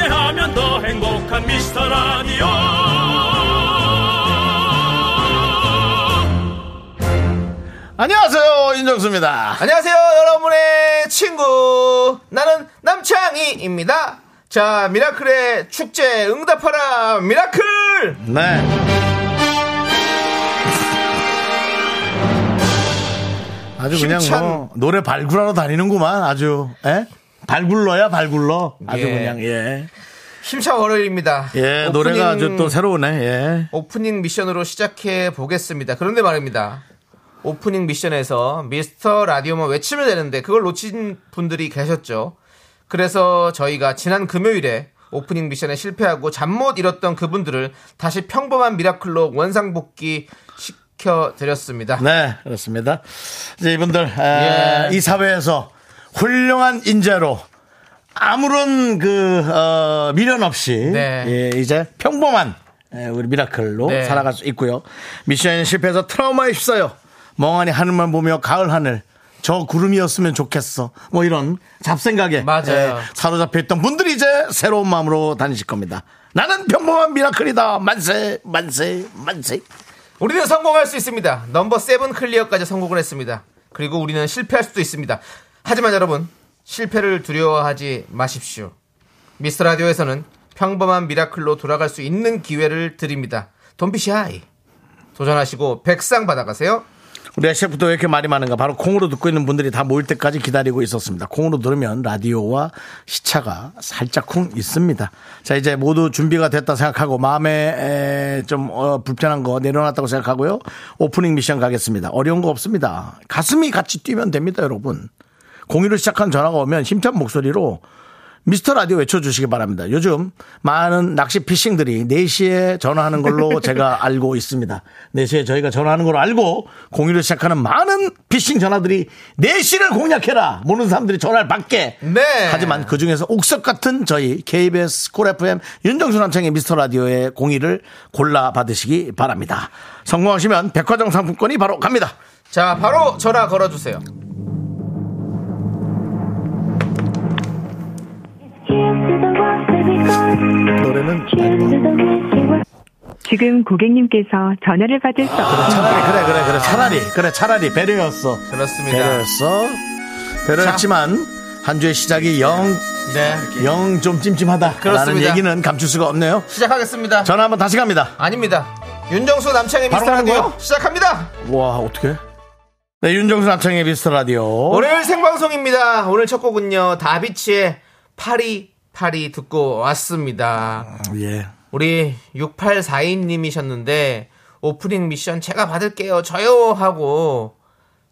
함께하면 더 행복한 미스터 라디오 안녕하세요 윤정수입니다. 안녕하세요, 여러분의 친구. 나는 남창희입니다. 자, miracle의 축제 응답하라, miracle! 네. 아주 그냥 뭐 노래 발굴하러 다니는구만 아주 예? 발굴러야 발굴러 아주 예. 그냥 예. 힘차 월요일입니다. 예, 오프닝- 노래가 아주 또 새로우네. 예. 오프닝 미션으로 시작해 보겠습니다. 그런데 말입니다. 오프닝 미션에서 미스터 라디오만 외치면 되는데 그걸 놓친 분들이 계셨죠. 그래서 저희가 지난 금요일에 오프닝 미션에 실패하고 잠못 잃었던 그분들을 다시 평범한 미라클로 원상복귀 시켜드렸습니다. 네, 그렇습니다. 이제 이분들 에, 예. 이 사회에서 훌륭한 인재로 아무런 그 어, 미련 없이 네. 예, 이제 평범한 예, 우리 미라클로 네. 살아갈 수 있고요. 미션 실패해서 트라우마에 휩싸여 멍하니 하늘만 보며 가을 하늘 저 구름이었으면 좋겠어. 뭐 이런 잡생각에 맞아요. 예, 사로잡혀 있던 분들이 이제 새로운 마음으로 다니실 겁니다. 나는 평범한 미라클이다. 만세, 만세, 만세. 우리는 성공할 수 있습니다. number seven clear까지 성공을 했습니다. 그리고 우리는 실패할 수도 있습니다. 하지만 여러분, 실패를 두려워하지 마십시오. 미스터 라디오에서는 평범한 miracle로 돌아갈 수 있는 기회를 드립니다. Don't be shy. 도전하시고 백상 받아가세요. 우리 셰프도 왜 이렇게 말이 많은가? 바로 콩으로 듣고 있는 분들이 다 모일 때까지 기다리고 있었습니다. 콩으로 들으면 라디오와 시차가 살짝 쿵 있습니다. 자, 이제 모두 준비가 됐다 생각하고 마음에 에, 좀 어, 불편한 거 내려놨다고 생각하고요. 오프닝 미션 가겠습니다. 어려운 거 없습니다. 가슴이 같이 뛰면 됩니다, 여러분. 공유를 시작한 전화가 오면 힘찬 목소리로 미스터 라디오 외쳐주시기 바랍니다. 요즘 많은 낚시 피싱들이 4시에 전화하는 걸로 제가 알고 있습니다. 4시에 저희가 전화하는 걸로 알고 공유를 시작하는 많은 피싱 전화들이 4시를 공략해라. 모르는 사람들이 전화를 받게. 네. 하지만 그 중에서 옥석 같은 저희 KBS 콜 FM 윤정수 남창의 미스터 라디오의 공의를 골라 받으시기 바랍니다. 성공하시면 백화점 상품권이 바로 갑니다. 자, 바로 전화 걸어주세요. 노래는 지금 고객님께서 전화를 받을 수 없습니다. 차라리 그래 그래 그래 차라리 그래 차라리 배려였어. 그렇습니다. 배려였어. 배려였지만 한 주의 시작이 영 네. 영 좀 찜찜하다. 그렇습니다. 얘기는 감출 수가 없네요. 시작하겠습니다. 전화 한번 다시 갑니다. 아닙니다. 윤정수 남창의 미스터 라디오? 시작합니다. 와 어떻게? 네 윤정수 남창의 미스터 라디오. 오늘 생방송입니다. 오늘 첫 곡은요. 다비치의 파리 파리 듣고 왔습니다. 예. 우리 6842님이셨는데 오프닝 미션 제가 받을게요. 저요 하고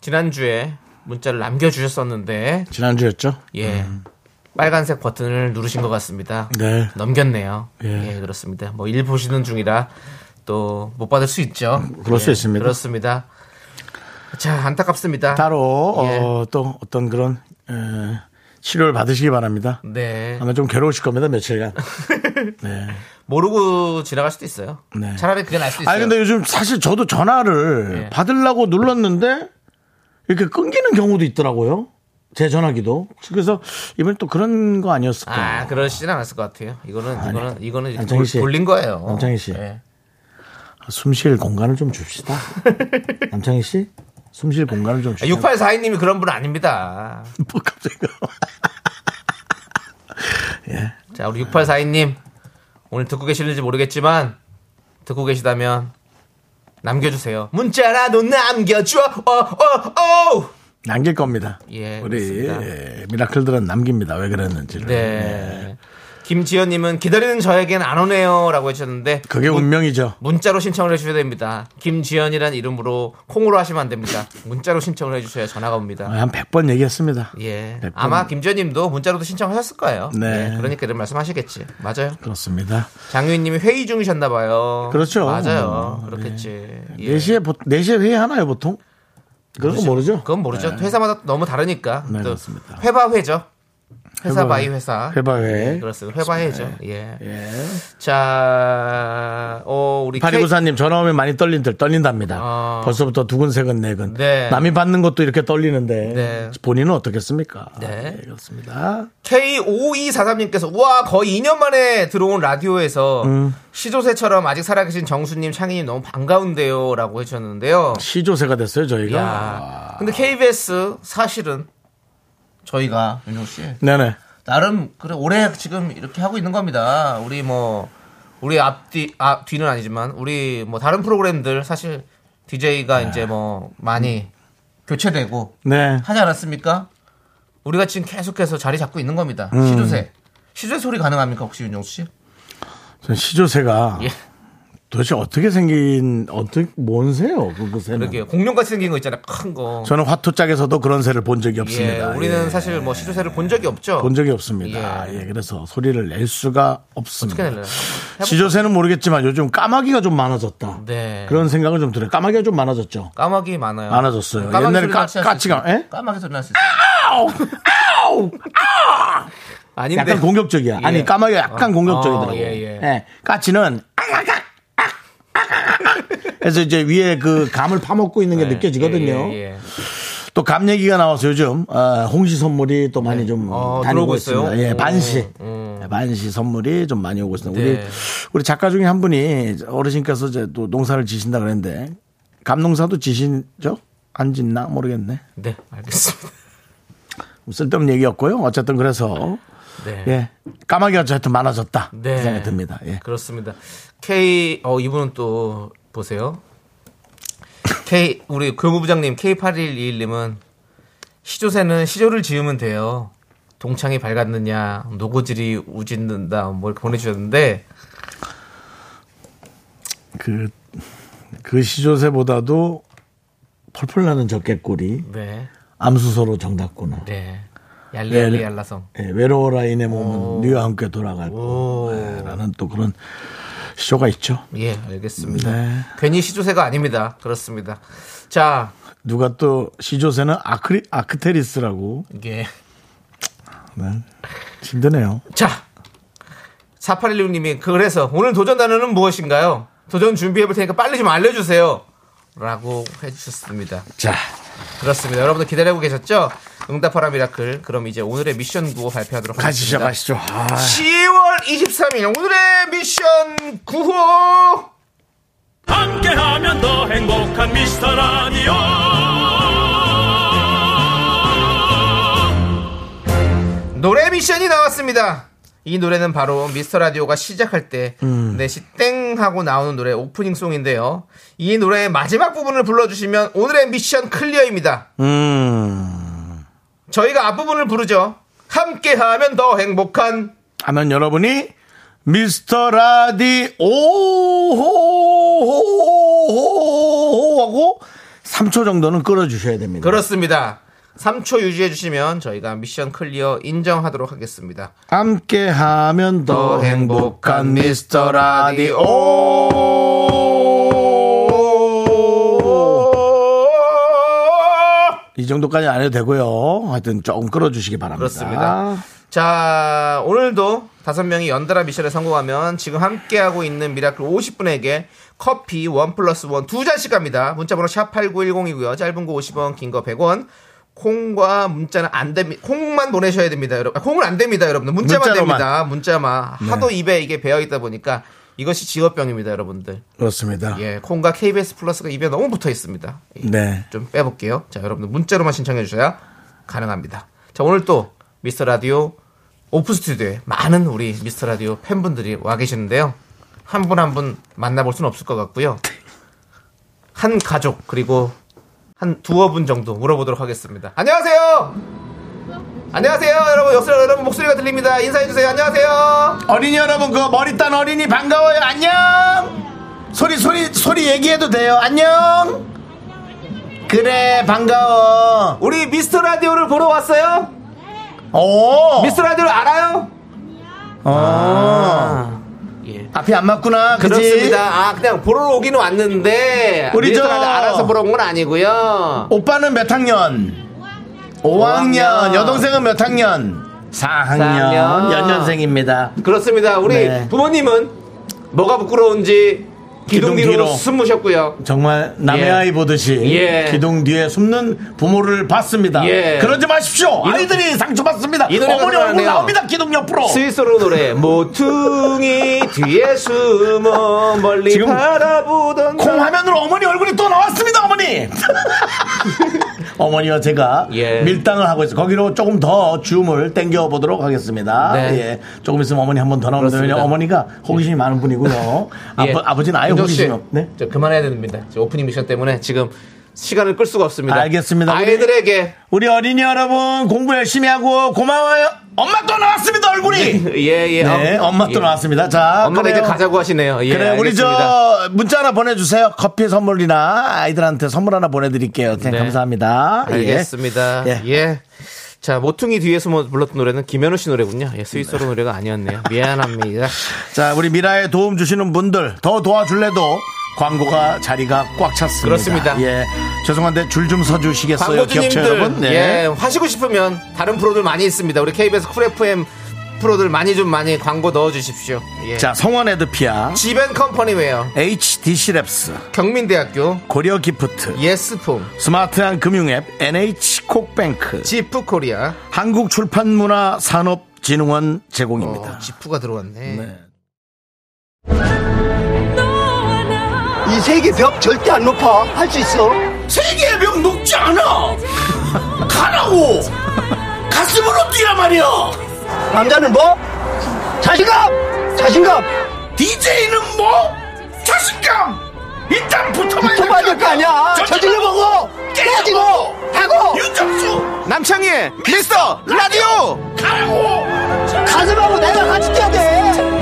지난주에 문자를 남겨 주셨었는데 지난주였죠? 예 빨간색 버튼을 누르신 것 같습니다. 네. 넘겼네요. 예. 예, 그렇습니다. 뭐 일 보시는 중이라 또 못 받을 수 있죠. 그럴 수 예, 있습니다. 그렇습니다. 자 안타깝습니다. 따로 예. 어, 또 어떤 그런 에, 치료를 받으시기 바랍니다. 네 아마 좀 괴로우실 겁니다 며칠간. 네. 모르고 지나갈 수도 있어요. 네. 차라리 그게 나을 수도 있어요. 아니 근데 요즘 사실 저도 전화를 예. 받으려고 눌렀는데 이렇게 끊기는 경우도 있더라고요. 제 전화기도. 그래서 이번에 또 그런 거 아니었을까? 아, 그러시진 않았을 것 같아요. 이거는, 이거는, 이거는 이렇게 남창희 씨. 돌- 돌린 거예요. 남창희 씨. 예. 숨쉴 공간을 좀 줍시다. 남창희 씨, 숨쉴 공간을 좀 아, 줍시다. 6842님이 그런 분 아닙니다. 뭐 갑자기 자, 우리 6842님. 오늘 듣고 계실는지 모르겠지만, 듣고 계시다면, 남겨주세요. 문자라도 남겨줘! 어, 어, 어! 남길 겁니다. 예, 우리 그렇습니다. 예, 미라클들은 남깁니다. 왜 그랬는지를. 네. 김지연님은 기다리는 저에겐 안 오네요라고 해주셨는데 그게 운명이죠. 문자로 신청을 해주셔야 됩니다. 김지연이란 이름으로 콩으로 하시면 안 됩니다. 문자로 신청을 해주셔야 전화가 옵니다. 한 100번 얘기했습니다. 예. 100번. 아마 김지연님도 문자로도 신청하셨을 거예요. 네. 예, 그러니까 이런 말씀하시겠지. 맞아요. 그렇습니다. 장유인님이 회의 중이셨나 봐요. 그렇죠. 맞아요. 어, 그렇겠지. 예. 4시에, 보, 4시에 회의 하나요, 보통? 그런 거 모르죠? 그건 모르죠. 회사마다 너무 다르니까. 네, 또 그렇습니다. 회바 회죠. 회사 회바- by 회사. 회바회. 네, 그렇습니다. 회바회죠. 예. 예. 자, 어, 우리 K- 파리구사님 전화 오면 많이 떨린들 떨린답니다. 아. 벌써부터 두근세근 네근. 네. 남이 받는 것도 이렇게 떨리는데 네. 본인은 어떻겠습니까? 네. 그렇습니다. K5243님께서 와 거의 2년 만에 들어온 라디오에서 시조새처럼 아직 살아계신 정수님, 창희님 너무 반가운데요 라고 해주셨는데요. 시조세가 됐어요 저희가. 야, 근데 KBS 사실은 저희가 윤종 씨 네네. 나름 그래 올해 지금 이렇게 하고 있는 겁니다. 우리 뭐 우리 앞뒤 앞 뒤는 아니지만 우리 뭐 다른 프로그램들 사실 DJ가 이제 뭐 많이 교체되고 네. 하지 않았습니까? 우리가 지금 계속해서 자리 잡고 있는 겁니다. 시조새. 시조새 소리 가능합니까 혹시 윤정수 씨? 전 시조세가 예. 도대체 어떻게 생긴 어떻게 뭔 새요? 그 새는. 그러게요. 공룡같이 생긴 거 있잖아요. 큰 거. 저는 화투짝에서도 그런 새를 본 적이 예, 없습니다. 우리는 예. 사실 뭐 시조새를 본 적이 없죠. 본 적이 없습니다. 예. 예. 그래서 소리를 낼 수가 없습니다. 어떻게 낼래요? 시조새는 모르겠지만 요즘 까마귀가 좀 많아졌다. 네. 그런 생각을 좀 들어요. 까마귀가 좀 많아졌죠. 까마귀 많아요. 많아졌어요. 까마귀 옛날에 까- 까치가. 예? 까마귀 소리 날수 있어요. 아닌데. 약간 공격적이야. 예. 아니 까마귀가 약간 어, 공격적이더라고. 어, 예, 예. 예. 까치는 그래서 이제 위에 그 감을 파먹고 있는 게 네. 느껴지거든요. 예, 예, 예. 또감 얘기가 나와서 요즘 어, 홍시 선물이 또 많이 좀 어, 다니고 있습니다. 예, 오, 반시. 음. 예, 반시 선물이 좀 많이 오고 있습니다. 네. 우리 우리 작가 중에 한 분이 어르신께서 이제 또 농사를 지신다 그랬는데 감농사도 지신죠? 안 짓나 모르겠네. 네, 알겠습니다. 쓸데없는 얘기였고요. 어쨌든 그래서 네. 예 까마귀가 하여튼 많아졌다 네. 생각이 듭니다. 예. 그렇습니다. K 어 이분은 또 보세요. K 우리 교무부장님 K8121님은 시조새는 시조를 지으면 돼요. 동창이 밝았느냐, 노고질이 우짖는다, 뭐 이렇게 보내주셨는데, 그, 그 시조새보다도 펄펄 나는 적개꿀이 네, 암수소로 정답구나. 네, 얄리얄리 네. 얄라성. 예, 외로워라 이내 몸은 네와 함께 돌아갈 오. 거. 라는 또 그런 시조가 있죠. 예, 알겠습니다. 네. 괜히 시조새가 아닙니다. 그렇습니다. 자, 누가 또 시조새는 아크리, 아크테리스라고. 이게 네. 힘드네요. 자, 4816님이 그래서 오늘 도전 단어는 무엇인가요? 도전 준비해 볼 테니까 빨리 좀 알려주세요. 라고 해주셨습니다. 자, 그렇습니다. 여러분들 기다리고 계셨죠? 응답하라 miracle. 그럼 이제 오늘의 미션 구호 발표하도록 가시죠, 하겠습니다. 가시죠. 아, 10월 23일 오늘의 미션 구호 함께하면 더 행복한 미스터 라디오 노래 미션이 나왔습니다. 이 노래는 바로 미스터 라디오가 시작할 때 넷이 땡 하고 나오는 노래 오프닝 송인데요. 이 노래의 마지막 부분을 불러주시면 오늘의 미션 클리어입니다. 음. 저희가 앞부분을 부르죠. 함께하면 더 행복한 하면 여러분이 미스터 라디오 하고 3초 정도는 끌어주셔야 됩니다. 그렇습니다. 3초 유지해 주시면 저희가 미션 clear 인정하도록 하겠습니다. 함께 하면 더 행복한 미스터 라디오. 정도까지 안 해도 되고요. 하여튼 조금 끌어주시기 바랍니다. 그렇습니다. 자, 오늘도 다섯 명이 연달아 미션에 성공하면 지금 함께하고 있는 미라클 50분에게 커피 one plus one 두 잔씩 갑니다. 문자번호 샵8910이고요. 짧은 거 50원, 긴 거 100원. 콩과 문자는 안 됩니다. 콩만 보내셔야 됩니다, 여러분. 아, 콩은 안 됩니다, 여러분들. 문자만 문자로만. 됩니다. 문자만. 하도 입에 이게 배어 있다 보니까 이것이 직업병입니다, 여러분들. 그렇습니다. 예, 콩과 KBS 플러스가 입에 너무 붙어 있습니다. 네. 좀 빼볼게요. 자, 여러분들 문자로만 신청해 주셔야 가능합니다. 자, 오늘 또 미스터 라디오 오프 스튜디오에 많은 우리 미스터 라디오 팬분들이 와 계시는데요. 한 분 한 분 만나볼 수는 없을 것 같고요. 한 가족 그리고 한 두어 분 정도 물어보도록 하겠습니다. 안녕하세요. 안녕하세요, 여러분. 역시 여러분 목소리가 들립니다. 인사해주세요. 안녕하세요. 어린이 여러분 그 머리 딴 어린이 반가워요 안녕 소리 소리 소리 얘기해도 돼요 안녕 그래 반가워 우리 미스터 라디오를 보러 왔어요? 오 미스터 라디오를 알아요? 어. 예. 앞이 안 맞구나 그지 그렇습니다. 아, 그냥 보러 오기는 왔는데. 우리 저- 알아서 보러 온 건 아니고요. 오빠는 몇 학년 5학년 5학년. 여동생은 몇 학년 4학년, 4학년. 연년생입니다 그렇습니다. 우리 네. 부모님은 뭐가 부끄러운지 기둥 기둥 뒤로 뒤로. 숨으셨고요. 정말 남의 예. 아이 보듯이 예. 기둥 뒤에 숨는 부모를 봤습니다. 예. 그러지 마십시오. 아이들이 상처받습니다. 이 어머니 얼굴. 나옵니다. 기둥 옆으로. 스위스로 노래 모퉁이 뒤에 숨어 멀리 지금 바라보던 콩 화면으로 어머니 얼굴이 또 나왔습니다. 어머니. 어머니와 제가 예. 밀당을 하고 있어요. 거기로 조금 더 줌을 땡겨 보도록 하겠습니다. 네. 예. 조금 있으면 어머니 한 번 더. 왜냐면 어머니가 호기심이 많은 분이고요. 예. 아버, 아버 지는 아예 호기심이 없. 네. 저 그만해야 됩니다. 저 오프닝 미션 때문에 지금 시간을 끌 수가 없습니다. 알겠습니다. 우리- 아이들에게 우리 어린이 여러분 공부 열심히 하고 고마워요. 엄마 또 나왔습니다 얼굴이. 예예. 네, 엄마 또 나왔습니다. 자, 엄마가 그래요. 이제 가자고 하시네요. 예, 그래, 우리. 저 문자 하나 보내주세요. 커피 선물이나 아이들한테 선물 하나 보내드릴게요. 네, 네. 감사합니다. 예. 알겠습니다. 예. 예. 자, 모퉁이 뒤에서 뭐 불렀던 노래는 김현우 씨 노래군요. 예, 스위스로 노래가 아니었네요. 미안합니다. 자, 우리 미라에 도움 주시는 분들 더 도와줄래도 광고가 자리가 꽉 찼습니다. 그렇습니다. 예, 죄송한데 줄 좀 서주시겠어요, 기업체 여러분? 네. 예, 하시고 싶으면 다른 프로들 많이 있습니다. 우리 KBS 쿨 FM 프로들 많이 좀 많이 광고 넣어 주십시오. 예. 자, 성원 에드피아, 지벤 컴퍼니웨어, HDC 랩스, 경민대학교, 고려 기프트, 예스폼, 스마트한 금융앱 NH콕뱅크, 지프 코리아, 한국출판문화산업진흥원 제공입니다. 어, 지프가 들어왔네. 네. 이 세계 벽 절대 안 높아. 할 수 있어. 세계의 벽 높지 않아! 가라고! 가슴으로 뛰란 말이야! 남자는 뭐? 자신감! 자신감! DJ는 뭐? 자신감! 일단 붙어봐야 붙어봐야 될 거 아니야. 저질러 보고, 깨지고, 하고, 윤정수! 남창희의 미스터 라디오! 가라고! 가슴하고 내가 같이 뛰어야 돼.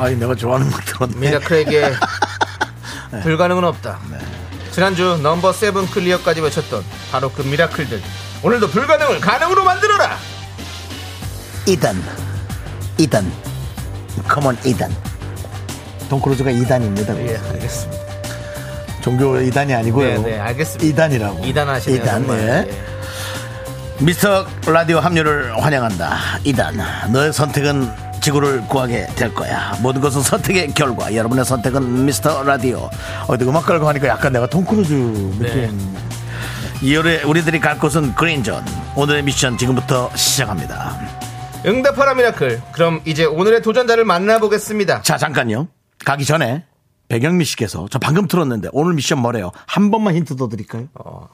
아이, 내가 좋아하는 걸 들었네. 미라클에게 불가능은 없다. 지난주 number seven clear까지 외쳤던 바로 그 미라클들. 오늘도 불가능을 가능으로 만들어라! 이단. 이단. come on, 이단. 톰 크루즈가 이단입니다. 예, 알겠습니다. 종교 이단이 아니고요. 네, 네, 알겠습니다. 이단이라고. 이단 하시네요. 이단. 네. 예. 미스터 라디오 합류를 환영한다. 이단. 너의 선택은 지구를 구하게 될 거야. 모든 것은 선택의 결과. 여러분의 선택은 미스터 라디오. 어디 음악 깔고 하니까 약간 내가 톰 크루즈 느낌. 네. 이열에 우리들이 갈 곳은 green zone. 오늘의 미션 지금부터 시작합니다. 응답하라 미라클. 그럼 이제 오늘의 도전자를 만나보겠습니다. 자, 잠깐요. 가기 전에 백영미 씨께서 저 방금 들었는데 오늘 미션 뭐래요? 한 번만 힌트 더 드릴까요?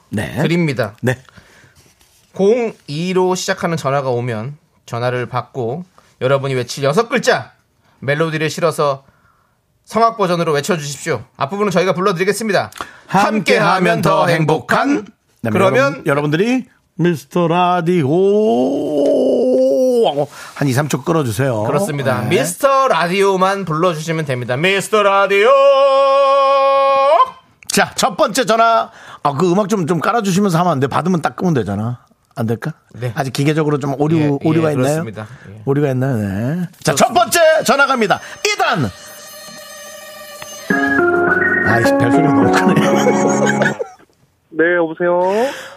네. 드립니다. 네. 02로 시작하는 전화가 오면 전화를 받고 여러분이 외칠 여섯 글자 멜로디를 실어서 성악 버전으로 외쳐주십시오. 앞부분은 저희가 불러드리겠습니다. 함께하면 더 행복한. 네, 그러면 여러분, 여러분들이 미스터 라디오 한 2, 3초 끌어주세요. 그렇습니다. 네. 미스터 라디오만 불러주시면 됩니다. 미스터 라디오. 자, 첫 번째 전화. 아, 그 음악 좀, 좀 깔아주시면서 하면 안 돼. 받으면 딱 끄면 되잖아. 안 될까? 네. 아직 기계적으로 좀 오류, 예, 오류가 예, 있나요? 그렇습니다. 예. 오류가 있나요? 네. 자, 첫 번째 전화 갑니다. 2단! 아이씨, 별소리가 너무 크네. 네, 여보세요.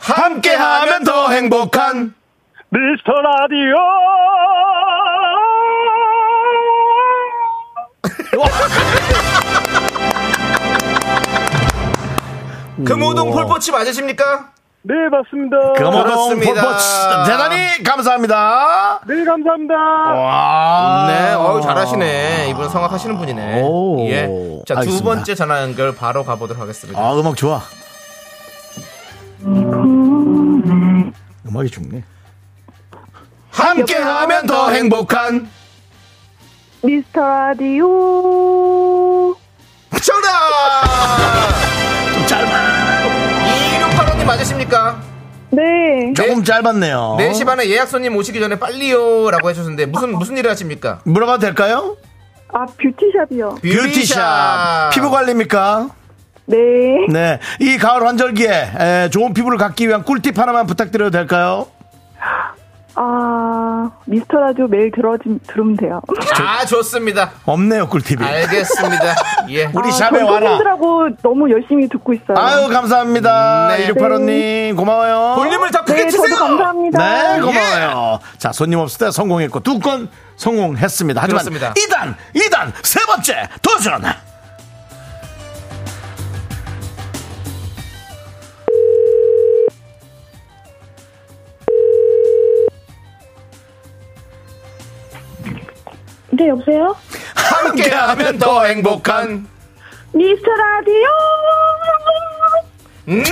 함께 하면 더 행복한 미스터 라디오. 금호동 폴포치 맞으십니까? 네, 맞습니다. 그렇습니다. 대단히 감사합니다. 네, 감사합니다. 와. 네, 어우 잘하시네. 이분 성악 하시는 분이네. 오, 예. 자, 두 알겠습니다. 번째 전화 연결 바로 가보도록 하겠습니다. 아, 음악 좋아. 음악이 좋네. 함께하면 더 행복한 미스터 라디오. 정답! 2685님 맞으십니까? 네. 조금 짧았네요. 4시 반에 예약 손님 오시기 전에 빨리요 라고 해주셨는데 무슨 무슨 일을 하십니까? 물어봐도 될까요? 아, 뷰티샵이요. 뷰티샵. 피부 관리입니까? 네. 네. 이 가을 환절기에 에, 좋은 피부를 갖기 위한 꿀팁 하나만 부탁드려도 될까요? 아, 미스터 라디오 매일 들어, 들으면 돼요. 아 좋습니다. 없네요, 꿀팁이. 알겠습니다. 예. 우리 아, 샵에 와라. 손님들하고 너무 열심히 듣고 있어요. 아유, 감사합니다. 네. 2685님, 고마워요. 볼륨을 더 크게 네, 치세요. 감사합니다. 네, 고마워요. 자, 손님 없을 때 성공했고, 두 건 성공했습니다. 하지만 그렇습니다. 2단, 2단, 세 번째 도전! 네, 여보세요? 함께하면 더 행복한 미스터 라디오! 네.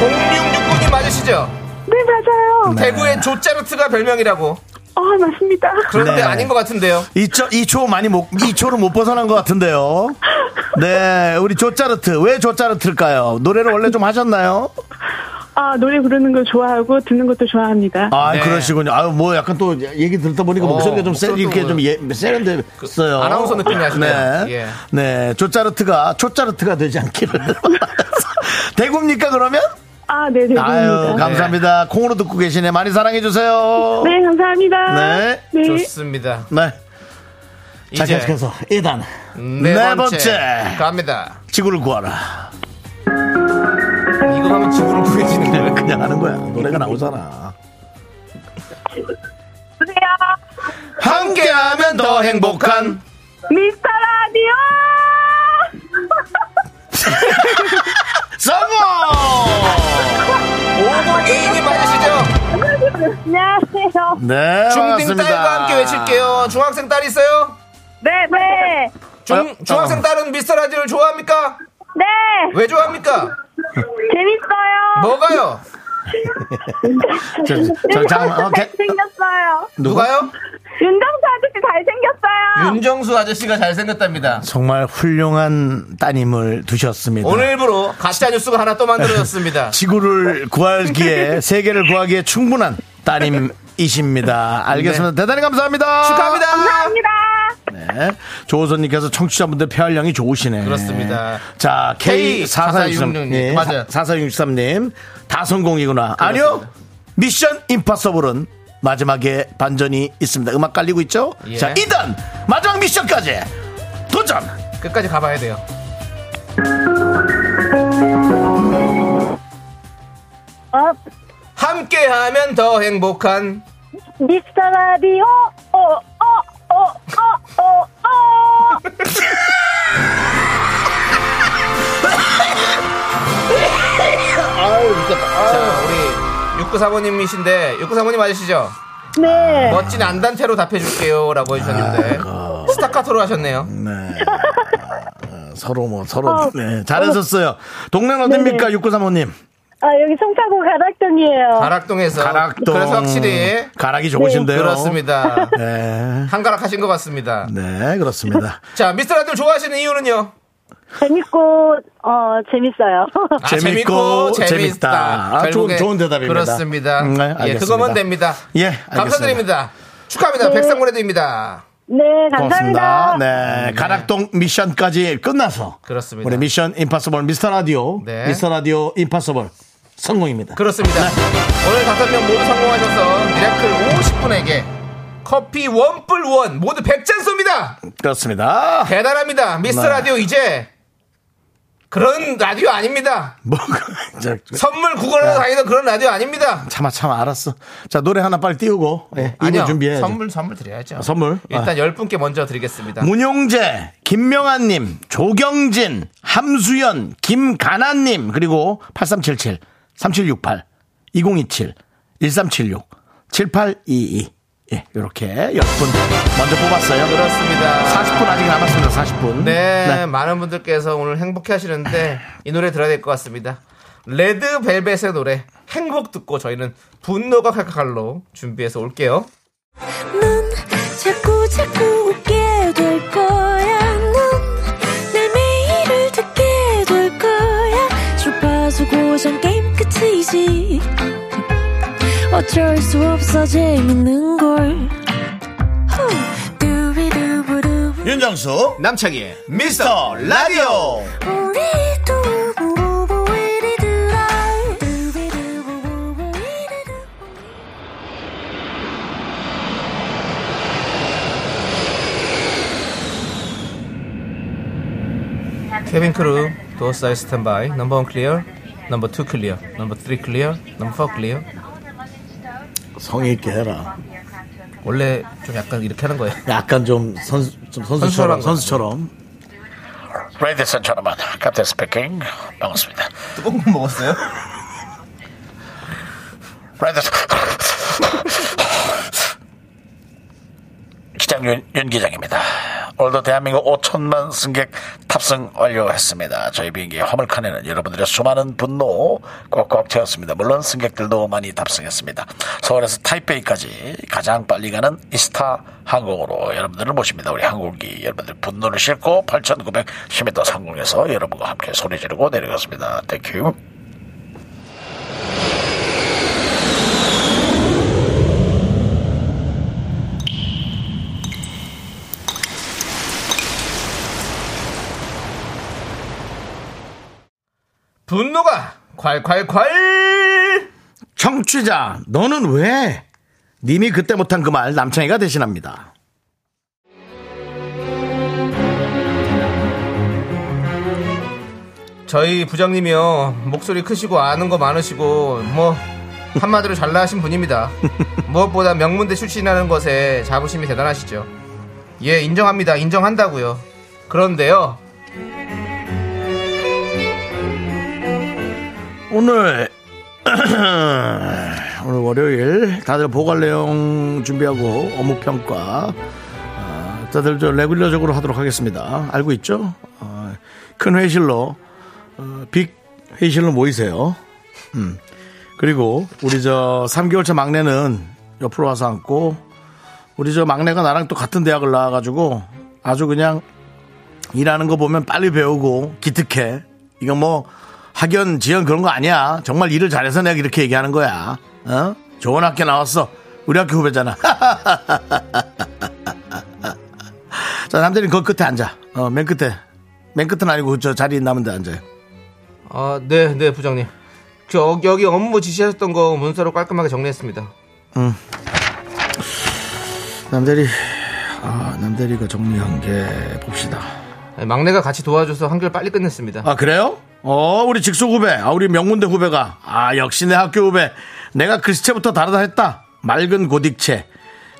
0669님 맞으시죠? 네, 맞아요. 대구의 조짜르트가 별명이라고. 아, 맞습니다. 그런데 네. 아닌 것 같은데요. 2초, 2초 많이 못, 2초를 못 벗어난 것 같은데요. 네, 우리 조짜르트. 왜 조짜르트일까요? 노래를 원래 좀 하셨나요? 아, 노래 부르는 거 좋아하고 듣는 것도 좋아합니다. 아, 네. 그러시군요. 아유, 뭐 약간 또 얘기 듣다 보니까 어, 목소리가 좀 세, 이렇게 좀 예, 세련됐어요. 아나운서 느낌이 나시네요. 네. 예. 네. 조짜르트가, 초짜르트가 되지 않기를. 대구입니까, 그러면? 아, 네, 대구입니다. 아유, 감사합니다. 콩으로 듣고 계시네. 많이 사랑해주세요. 네, 감사합니다. 네. 네. 좋습니다. 네. 자, 계속해서 1단. 네, 네 번째, 번째. 갑니다. 지구를 구하라. 구해지는 거예요. 그냥 하는 거야. 노래가 나오잖아. 보세요. 함께하면 더 행복한 미스터 라디오! 성공! 502님 맞으시죠? 안녕하세요. 네, 중딩 반갑습니다. 딸과 함께 외칠게요. 중학생 딸 있어요? 네, 네. 중, 어, 중학생 어. 딸은 미스터 라디오를 좋아합니까? 네. 왜 좋아합니까? 재밌어요. 뭐가요? 저, 저, 잠깐만, 어, 개- 잘생겼어요. 누가? 누가요? 윤정수 아저씨 잘생겼어요. 윤정수 아저씨가 잘생겼답니다. 정말 훌륭한 따님을 두셨습니다. 오늘 일부로 가짜 뉴스가 하나 또 만들어졌습니다. 지구를 구하기에, 세계를 구하기에 충분한 따님 이십니다. 알겠습니다. 대단히 감사합니다. 네. 축하합니다. 감사합니다. 네. 조호선님께서 청취자분들 폐활량이 좋으시네. 그렇습니다. 자, K4463. K4466 예, 맞아요. 4463님. 다 성공이구나. 아니요. 미션 임파서블은 마지막에 반전이 있습니다. 음악 깔리고 있죠? 예. 자, 2단. 마지막 미션까지. 도전! 끝까지 가봐야 돼요. 어, 함께하면 더 행복한 미스터 라디오. 어, 어, 어, 어, 어, 어. 자 우리 6935님이신데 6935님 맞으시죠? 네. 멋진 안단테로 답해줄게요 라고 해주셨는데 스타카토로 하셨네요 네. 아, 서로 뭐, 서로, 어. 네. 잘하셨어요. 동네는 어딥니까, 6935님? 아, 여기 송파구 가락동이에요. 가락동에서 가락동. 그래서 확실히 가락이 좋으신데요. 그렇습니다 네. 한가락 하신 것 같습니다 네, 그렇습니다. 자 미스터 라디오 좋아하시는 이유는요? 재밌고, 어, 재밌어요. 아, 재밌고 재밌다. 재밌다. 아, 좋은, 좋은 대답입니다. 그렇습니다. 음, 네, 예, 알겠습니다. 그거면 됩니다. 예, 알겠습니다. 감사드립니다. 축하합니다. 네. 백상문해드립니다. 네, 감사합니다. 고맙습니다. 네, 가락동 미션까지 끝나서 그렇습니다. 우리 Mission Impossible 미스터 라디오, 네. 미스터 라디오 impossible 성공입니다. 그렇습니다. 네. 오늘 다섯 명 모두 성공하셔서 미라클 50분에게 커피 one plus one 모두 100잔 쏩니다. 그렇습니다. 대단합니다. 미스터 네. 라디오 이제 그런 라디오 아닙니다. 뭐, 선물 구걸하러 다니던 그런 라디오 아닙니다. 참아 참아 알았어. 자 노래 하나 빨리 띄우고 예, 아니요. 준비해. 선물 선물 드려야죠. 선물? 일단 아. 열 분께 먼저 드리겠습니다. 문용재, 김명환님, 조경진, 함수연, 김가나님, 그리고 8377, 3768, 2027, 1376, 7822. 예, 이렇게 10분 먼저 뽑았어요. 그렇습니다. 40분 아직 남았습니다, 40분. 네, 많은 분들께서 오늘 행복해 하시는데 이 노래 들어야 될 것 같습니다. 레드 벨벳의 노래 행복 듣고 저희는 분노가 칼칼칼로 준비해서 올게요. 넌 자꾸 웃게 될 거 끝이지. 어쩔 수 없어 재밌는 걸. 윤정수 남창희의 미스터 라디오. cabin crew door side standby number one clear number two clear number three clear number four clear 성의 있게 해라 원래 좀 약간 이렇게 하는 거예요 약간 좀 선수 좀 선수처럼 선수처럼 선수처럼 Ladies and gentlemen, Captain speaking. 반갑습니다. 뜨거운 거 먹었어요? Ladies. 기장 윤, 윤 기장입니다. 오늘도 대한민국 5천만 승객 탑승 완료했습니다. 저희 비행기의 화물칸에는 여러분들의 수많은 분노 꽉꽉 채웠습니다. 물론 승객들도 많이 탑승했습니다. 서울에서 타이페이까지 가장 빨리 가는 이스타 항공으로 여러분들을 모십니다. 우리 항공기 여러분들 분노를 싣고 8,910m 상공에서 여러분과 함께 소리 지르고 내려갔습니다. thank you. 분노가 콸콸콸 청취자, 너는 왜? 님이 그때 못한 그 말 남창희가 대신합니다. 저희 부장님이요 목소리 크시고 아는 거 많으시고 뭐 한마디로 잘나신 분입니다 무엇보다 명문대 출신이라는 것에 자부심이 대단하시죠 예 인정합니다 인정한다고요 그런데요 오늘 오늘 월요일 다들 보관 내용 준비하고 업무 평가 어, 다들 저 레귤러적으로 하도록 하겠습니다. 알고 있죠? 어, 큰 회의실로 어, 빅 회의실로 모이세요. 음. 그리고 우리 저 3개월 차 막내는 옆으로 와서 앉고 우리 저 막내가 나랑 또 같은 대학을 나와가지고 아주 그냥 일하는 거 보면 빨리 배우고 기특해. 이거 뭐 학연, 지연 그런 거 아니야. 정말 일을 잘해서 내가 이렇게 얘기하는 거야. 어? 좋은 학교 나왔어. 우리 학교 후배잖아. 자, 남들이 그 끝에 앉아. 어, 맨 끝에. 맨 끝은 아니고 저 자리 남은 데 앉아요. 아, 네, 네, 부장님. 저 여기 업무 지시하셨던 거 문서로 깔끔하게 정리했습니다. 남대리, 아, 남대리가 정리한 게 봅시다. 네, 막내가 같이 도와줘서 한결 빨리 끝냈습니다. 아, 그래요? 어, 우리 직속 후배. 아, 우리 명문대 후배가. 아, 역시 내 학교 후배. 내가 글씨체부터 다르다 했다. 맑은 고딕체.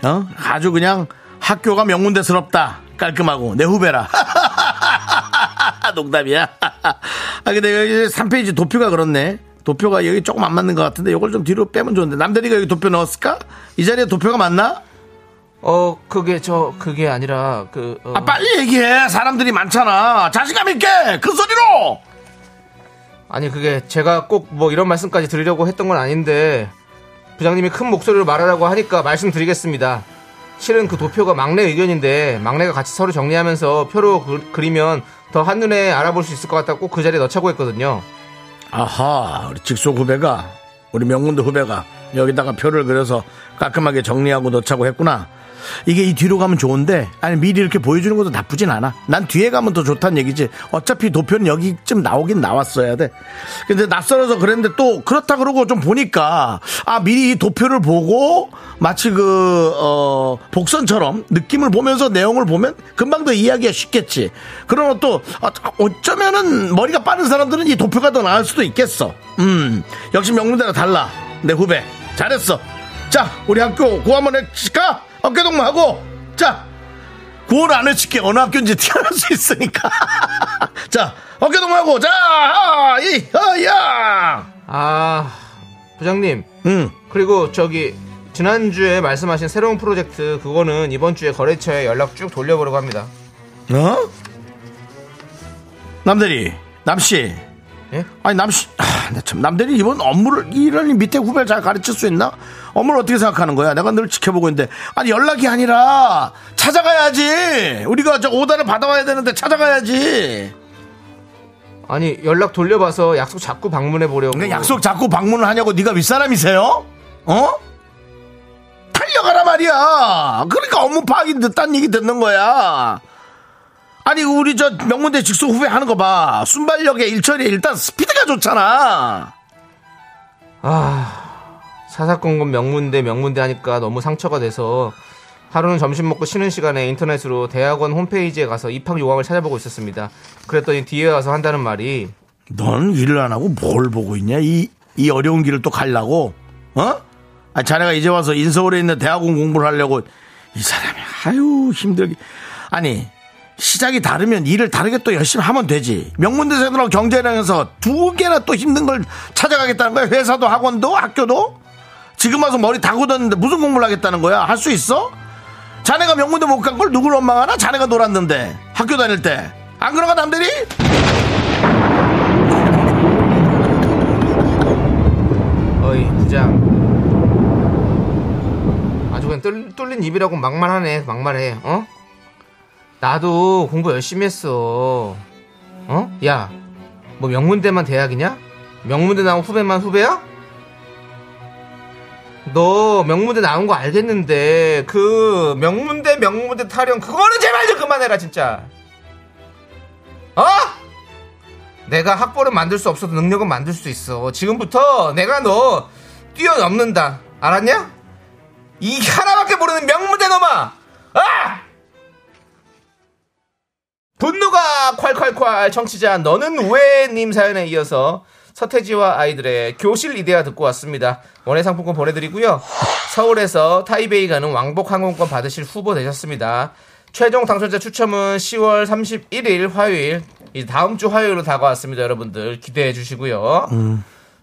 어? 아주 그냥 학교가 명문대스럽다. 깔끔하고. 내 후배라. 농담이야. 아, 근데 여기 3페이지 도표가 그렇네. 도표가 여기 조금 안 맞는 것 같은데 이걸 좀 뒤로 빼면 좋은데. 남대리가 여기 도표 넣었을까? 이 자리에 도표가 맞나? 어, 그게 저 그게 아니라 그 어, 아, 빨리 얘기해. 사람들이 많잖아. 자신감 있게! 큰 소리로! 아니 그게 제가 꼭 뭐 이런 말씀까지 드리려고 했던 건 아닌데 부장님이 큰 목소리로 말하라고 하니까 말씀드리겠습니다. 실은 그 도표가 막내 의견인데 막내가 같이 서로 정리하면서 표로 그, 그리면 더 한눈에 알아볼 수 있을 것 같다고 꼭 그 자리에 넣자고 했거든요. 아하, 우리 직속 후배가, 우리 명문대 후배가 여기다가 표를 그려서 깔끔하게 정리하고 넣자고 했구나. 이게 이 뒤로 가면 좋은데, 아니, 미리 이렇게 보여주는 것도 나쁘진 않아. 난 뒤에 가면 더 좋다는 얘기지. 어차피 도표는 여기쯤 나오긴 나왔어야 돼. 근데 낯설어서 그랬는데 또, 그렇다 그러고 좀 보니까, 아, 미리 이 도표를 보고, 마치 그, 어, 복선처럼 느낌을 보면서 내용을 보면 금방 더 이해하기가 쉽겠지. 그러나 또, 아, 어쩌면은 머리가 빠른 사람들은 이 도표가 더 나을 수도 있겠어. 음, 역시 명문대가 달라. 내 후배. 잘했어. 자, 우리 학교 구호 한번 해칠까? 어깨동무 하고, 자, 구호를 안 해칠게. 어느 학교인지 티가 날수 있으니까. 자, 어깨동무 하고, 자, 하, 이, 하, 야! 아 부장님 응. 그리고 저기 지난주에 말씀하신 새로운 프로젝트 그거는 이번 주에 거래처에 연락 쭉 돌려보려고 합니다. 어? 남대리, 남씨, 예? 아니 남씨 아, 나참 남들이 이번 업무를 이런 밑에 후배를 잘 가르칠 수 있나? 업무를 어떻게 생각하는 거야? 내가 늘 지켜보고 있는데 아니 연락이 아니라 찾아가야지. 우리가 저 오다를 받아와야 되는데 찾아가야지. 아니 연락 돌려봐서 약속 자꾸 방문해 보려고. 그러니까 약속 자꾸 방문을 하냐고 네가 윗사람이세요? 어? 달려가라 말이야. 그러니까 업무 파악이 늦다는 얘기 듣는 거야. 아니 우리 저 명문대 직속 후배 하는 거 봐. 순발력에 일처리에 일단 스피드가 좋잖아. 사사건건 명문대 명문대 하니까 너무 상처가 돼서 하루는 점심 먹고 쉬는 시간에 인터넷으로 대학원 홈페이지에 가서 입학 요강을 찾아보고 있었습니다. 그랬더니 뒤에 와서 한다는 말이 넌 일을 안 하고 뭘 보고 있냐? 이, 이 어려운 길을 또 가려고? 어? 아, 자네가 이제 와서 인서울에 있는 대학원 공부를 하려고 이 사람이 아유 힘들게 아니 시작이 다르면 일을 다르게 또 열심히 하면 되지. 명문대생들하고 경쟁하면서 두 개나 또 힘든 걸 찾아가겠다는 거야? 회사도 학원도? 학교도? 지금 와서 머리 다 굳었는데 무슨 공부를 하겠다는 거야? 할 수 있어? 자네가 명문대 못 간 걸 누굴 원망하나? 자네가 놀았는데. 학교 다닐 때. 안 그런가 남들이? 어이 부장. 아주 그냥 뚫, 뚫린 입이라고 막말하네. 막말해 어? 나도 공부 열심히 했어 어? 야 뭐 명문대만 대학이냐? 명문대 나온 후배만 후배야? 너 명문대 나온 거 알겠는데 그 명문대 명문대 타령 그거는 제발 좀 그만해라 진짜 어? 내가 학벌은 만들 수 없어도 능력은 만들 수 있어. 지금부터 내가 너 뛰어넘는다. 알았냐? 이 하나밖에 모르는 명문대 놈아! 아! 분노가 콸콸콸 청취자 너는 왜 님 사연에 이어서 서태지와 아이들의 교실 이데아 듣고 왔습니다. 원예 상품권 보내드리고요. 서울에서 타이베이 가는 왕복 항공권 받으실 후보 되셨습니다. 최종 당첨자 추첨은 10월 31일 화요일 이 다음 주 화요일로 다가왔습니다. 여러분들 기대해 주시고요.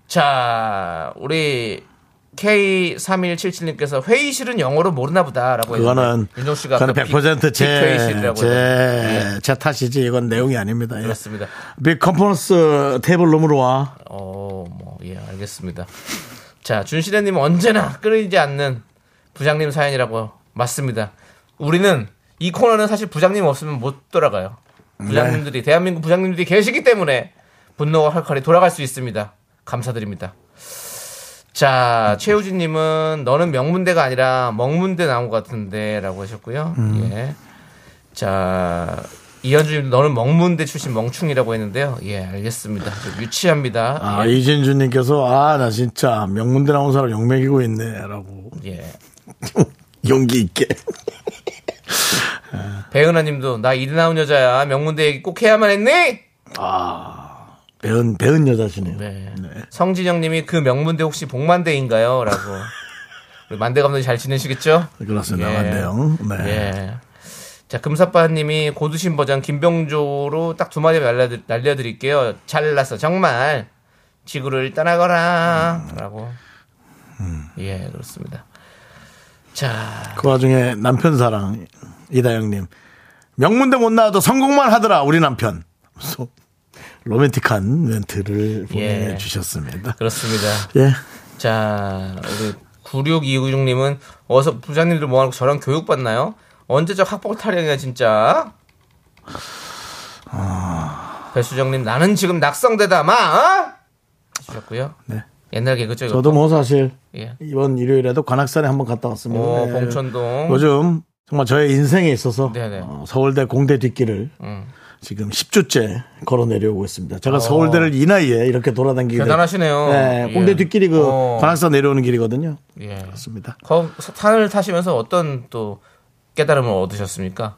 자, 우리 K3177님께서 회의실은 영어로 모르나 보다라고 그거는 윤종 씨가 그거는 아까 빅- 100% 제, 빅회의실이라고 제, 탓이지 이건 내용이 아닙니다. 예. 그렇습니다. 빅 컨퍼런스 테이블 룸으로 와. 어, 뭐, 예, 알겠습니다. 자, 준실애님 언제나 끊이지 않는 부장님 사연이라고 맞습니다. 우리는 이 코너는 사실 부장님 없으면 못 돌아가요. 부장님들이 대한민국 부장님들이 계시기 때문에 분노가 활칼이 돌아갈 수 있습니다. 감사드립니다. 자, 최우진님은 너는 명문대가 아니라 멍문대 나온 것 같은데라고 하셨고요. 예. 자, 이현주님 너는 멍문대 출신 멍충이라고 했는데요. 예, 알겠습니다. 좀 유치합니다. 아, 예. 이진주님께서 아, 나 진짜 명문대 나온 사람 욕먹이고 있네. 라고. 예. 용기 있게. 배은하님도 나 이리 나온 여자야 명문대 얘기 꼭 해야만 했니? 배은, 배은 여자시네요. 네. 성진영님이 그 명문대 혹시 복만대인가요? 라고 우리 만대 감독님 잘 지내시겠죠? 그렇습니다. 예. 맞네요. 네. 예. 자 금사빠님이 고두신 버전 김병조로 딱 두 마디 날려드, 날려드릴게요. 잘났어 정말 지구를 떠나거라라고. 예 그렇습니다. 자 그 와중에 남편 사랑, 이다영님. 명문대 못 나와도 성공만 하더라, 우리 남편. 로맨틱한 멘트를 예. 보내주셨습니다. 그렇습니다. 예. 자, 우리 9626님은 어서 부장님들 뭐하고 저런 교육 받나요? 언제적 학폭 타령이야 진짜. 배수정님 나는 지금 낙성대다 마. 어? 주셨고요. 네. 옛날 개그죠. 저도 뭐 사실 예. 이번 일요일에도 관악산에 한번 갔다 왔습니다. 오, 네. 봉천동. 요즘 정말 저의 인생에 있어서 네네. 어, 서울대 공대 뒷길을 음. 지금 10주째 걸어 내려오고 있습니다. 제가 서울대를 이 나이에 이렇게 돌아다니게 어. 대단하시네요. 네, 예. 공대 뒷길이 그 어. 관악산 내려오는 길이거든요. 예. 그렇습니다. 거, 산을 타시면서 어떤 또 깨달음을 얻으셨습니까?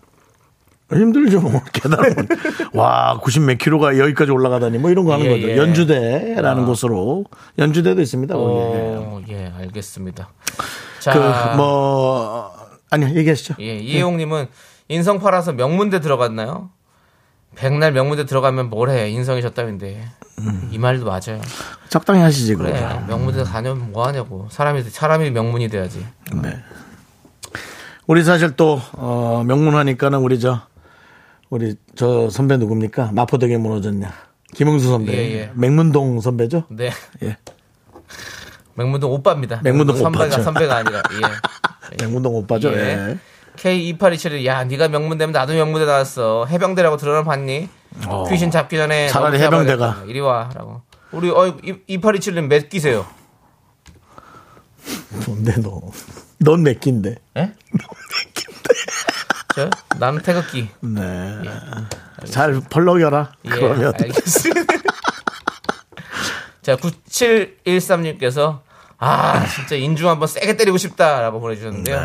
힘들죠, 뭐, 깨달으면. 와, 90 몇 킬로가 여기까지 올라가다니, 뭐 이런 거 하는 예, 거죠. 예. 연주대라는 곳으로. 연주대도 있습니다, 거기. 어, 예, 알겠습니다. 자, 그, 뭐, 아니요, 얘기하시죠. 예, 이혜용 님은 인성 팔아서 명문대 들어갔나요? 백날 명문대 들어가면 뭐래 인성이 졌다는데 이 말도 맞아요. 적당히 하시지, 그거. 그래 명문대 다녀면 뭐 하냐고 사람이 사람이 명문이 돼야지. 네. 우리 사실 또, 어, 명문하니까는 우리 저, 우리 저 선배 누굽니까? 마포대교 무너졌냐. 김흥수 선배. 예, 예. 맹문동 선배죠? 네. 예. 맹문동 오빠입니다. 맹문동 선배가 오빠죠. 선배가 아니라. 예. 맹문동 오빠죠? 예. 예. K2827이 야 네가 명문대면 나도 명문대 나왔어 해병대라고 들어는 봤니 귀신 잡기 전에 어. 차라리 해병대가. 이리 와라고 우리 어 2827님 몇 기세요 뭔데, 너. 넌몇 끼인데? 예? 저 나는 태극기 네. 잘 펄럭여라. 예, 그러면. 알겠습니다 자 9713님께서 아 진짜 인중 한번 세게 때리고 싶다라고 보내주셨는데요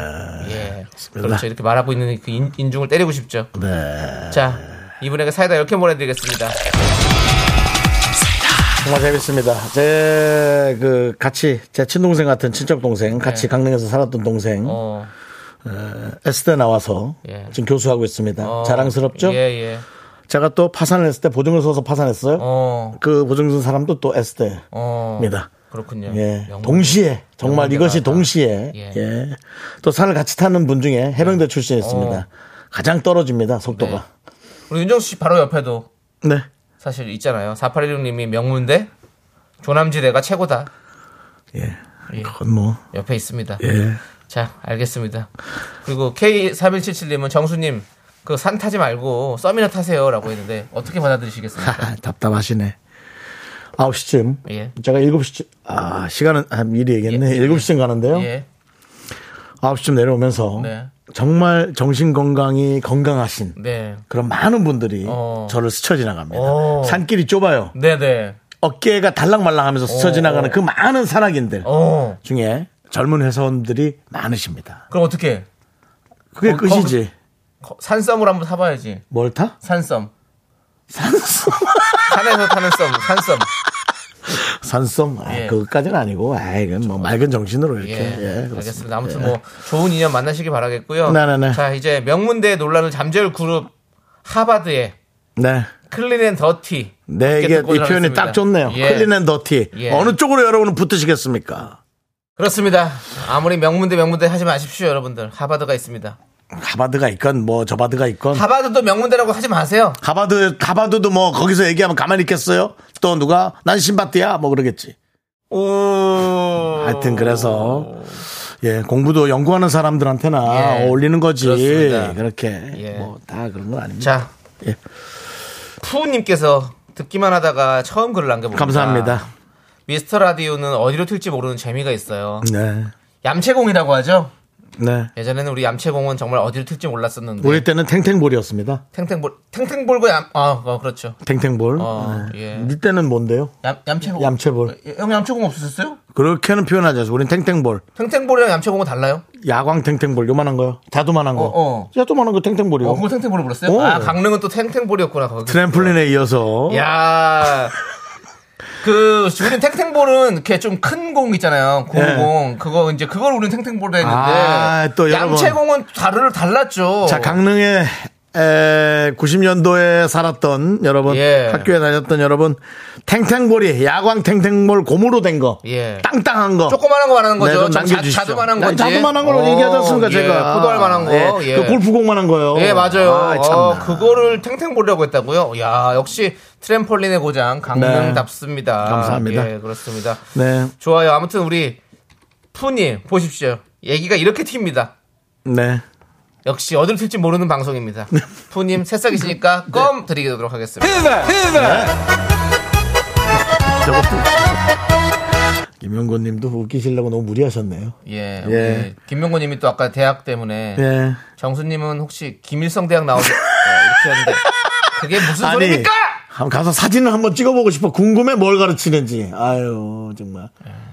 예 그렇죠 이렇게 말하고 있는 그 인, 인중을 때리고 싶죠 네. 자 이분에게 사이다 이렇게 보내드리겠습니다 정말 재밌습니다. 제, 그, 같이, 제 친동생 같은 친척 동생, 같이 강릉에서 살았던 동생, 네. 어, S대 나와서 예. 지금 교수하고 있습니다. 어, 자랑스럽죠? 예, 예. 제가 또 파산을 했을 때 보증을 써서 파산했어요. 어, 그 보증 쓴 사람도 또 S대입니다. 어. 그렇군요. 예. 동시에, 정말 이것이 다. 동시에, 예. 예. 또 산을 같이 타는 분 중에 해병대 출신이었습니다. 어. 가장 떨어집니다, 속도가. 우리 윤정수 씨 바로 옆에도 네. 사실 있잖아요. 4816님이 명문대, 조남지대가 최고다. 예. 예. 그건 뭐, 옆에 있습니다. 예. 자, 알겠습니다. 그리고 K3177님은 정수님, 그 산 타지 말고 썸이나 타세요. 라고 했는데, 어떻게 받아들이시겠습니까? 답답하시네. 9시쯤. 예. 제가 7시쯤, 아, 시간은, 아, 미리 얘기했네. 예. 7시쯤 가는데요. 예. 9시쯤 내려오면서 네. 정말 정신 건강이 건강하신 네. 그런 많은 분들이 어. 저를 스쳐 지나갑니다. 어. 산길이 좁아요. 네네. 어깨가 달랑말랑하면서 스쳐 어. 지나가는 그 많은 산악인들 어. 중에 젊은 회사원들이 많으십니다. 그럼 어떻게? 그게 거- 끝이지. 거- 산썸을 한번 타봐야지. 뭘 타? 산썸. 산섬. 산에서 타는 썸, 산썸. 산섬. 아, 예. 그것까지는 아니고, 아, 이건 뭐 맑은 정신으로 이렇게. 예, 예. 알겠습니다. 아무튼 뭐 좋은 인연 만나시기 바라겠고요. 네네네. 자, 이제 명문대 논란을 잠재울 그룹 하바드의 네. clean and dirty. 네, 이게 이 표현이. 딱 좋네요. 예. clean and dirty. 예. 어느 쪽으로 여러분은 붙으시겠습니까? 그렇습니다. 아무리 명문대 명문대 하지 마십시오, 여러분들. 하바드가 있습니다. 하바드가 있건 뭐 저바드가 있건 하바드도 명문대라고 하지 마세요. 하바드 하바드도 뭐 거기서 얘기하면 가만히 있겠어요? 또 누가 난 신바트야 뭐 그러겠지. 오. 하여튼 그래서 예 공부도 연구하는 사람들한테나 예. 어울리는 거지 그렇습니다. 그렇게 예. 뭐다 그런 건 아닙니다. 자, 예. 푸우님께서 듣기만 하다가 처음 글을 남겨봅니다. 감사합니다. 미스터 라디오는 어디로 튈지 모르는 재미가 있어요. 네, 얌체공이라고 하죠? 네. 예전에는 우리 얌체공은 정말 어디로 튈지 몰랐었는데. 우리 때는 탱탱볼이었습니다. 탱탱볼, 탱탱볼과 얌, 아, 어, 그렇죠. 탱탱볼. 어, 네. 예. 니 때는 뭔데요? 얌, 얌체공. 얌체볼. 예, 형 얌체공 없으셨어요? 그렇게는 표현하지 않아요. 우린 탱탱볼. 탱탱볼이랑 얌체공은 달라요? 야광 탱탱볼 요만한 거요. 자두만한 거. 어, 어. 자두만한 거 탱탱볼이요. 어, 그걸 탱탱볼로 불렀어요? 오. 아, 강릉은 또 탱탱볼이었구나. 거기. 트램플린에 이어서 야 그, 우린 탱탱볼은 이렇게 좀 큰 공 있잖아요. 고무공. 그거 이제 그걸 우린 탱탱볼로 했는데. 아, 또. 얌체공은 다르를 달랐죠. 자, 강릉에 에, 90년도에 살았던 여러분, 예. 학교에 다녔던 여러분, 탱탱볼이 야광 탱탱볼 고무로 된 거, 예. 땅땅한 거, 조그만한 거 말하는 거죠. 네, 좀 자. 자두만한 네, 건지. 자두만한 걸 어, 얘기하지 않습니까, 예, 제가? 포도알 만한 거. 예, 예. 그 골프공만한 거요. 예, 맞아요. 아. 어, 그거를 탱탱볼이라고 했다고요? 야, 역시 트램폴린의 고장 강릉답습니다. 네. 감사합니다. 예, 그렇습니다. 네, 좋아요. 아무튼 우리 푸님 보십시오. 얘기가 이렇게 튑니다. 네. 역시 어디로 튈지 모르는 방송입니다. 푸님 새싹이시니까 껌 드리도록 하겠습니다. 저것도. 김영곤 님도 웃기시려고 너무 무리하셨네요. 예, 예. 우리 김명곤 님이 또 아까 대학 때문에 예. 정수 님은 혹시 김일성 대학 나오죠? 어, 이렇게 했는데 그게 무슨 아니, 소리입니까? 한번 가서 사진을 한번 찍어보고 싶어. 궁금해 뭘 가르치는지. 아유, 정말.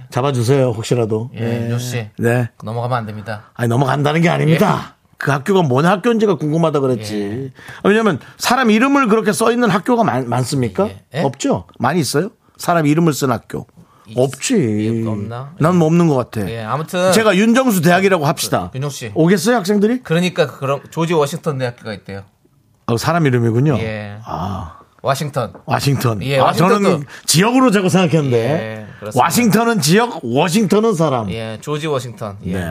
잡아주세요, 혹시라도. 예, 요 씨. 네. 넘어가면 안 됩니다. 아니, 넘어간다는 게 아닙니다. 그 학교가 뭔 학교인지가 궁금하다 그랬지. 왜냐면 사람 이름을 그렇게 써 있는 학교가 많, 많습니까? 예. 예? 없죠? 많이 있어요? 사람 이름을 쓴 학교. 없지. 없나? 난 뭐 없는 것 같아. 예, 아무튼 제가 윤정수 대학이라고 합시다. 윤정 씨. 오겠어요, 학생들이? 그러니까 그런 조지 워싱턴 대학교가 있대요. 어, 사람 이름이군요. 예. 아, 워싱턴. 와싱턴. 예, 아, 저는 지역으로 자고 생각했는데. 예, 그렇습니다. 와싱턴은 지역, 워싱턴은 사람. 예, 조지 워싱턴. 예. 네.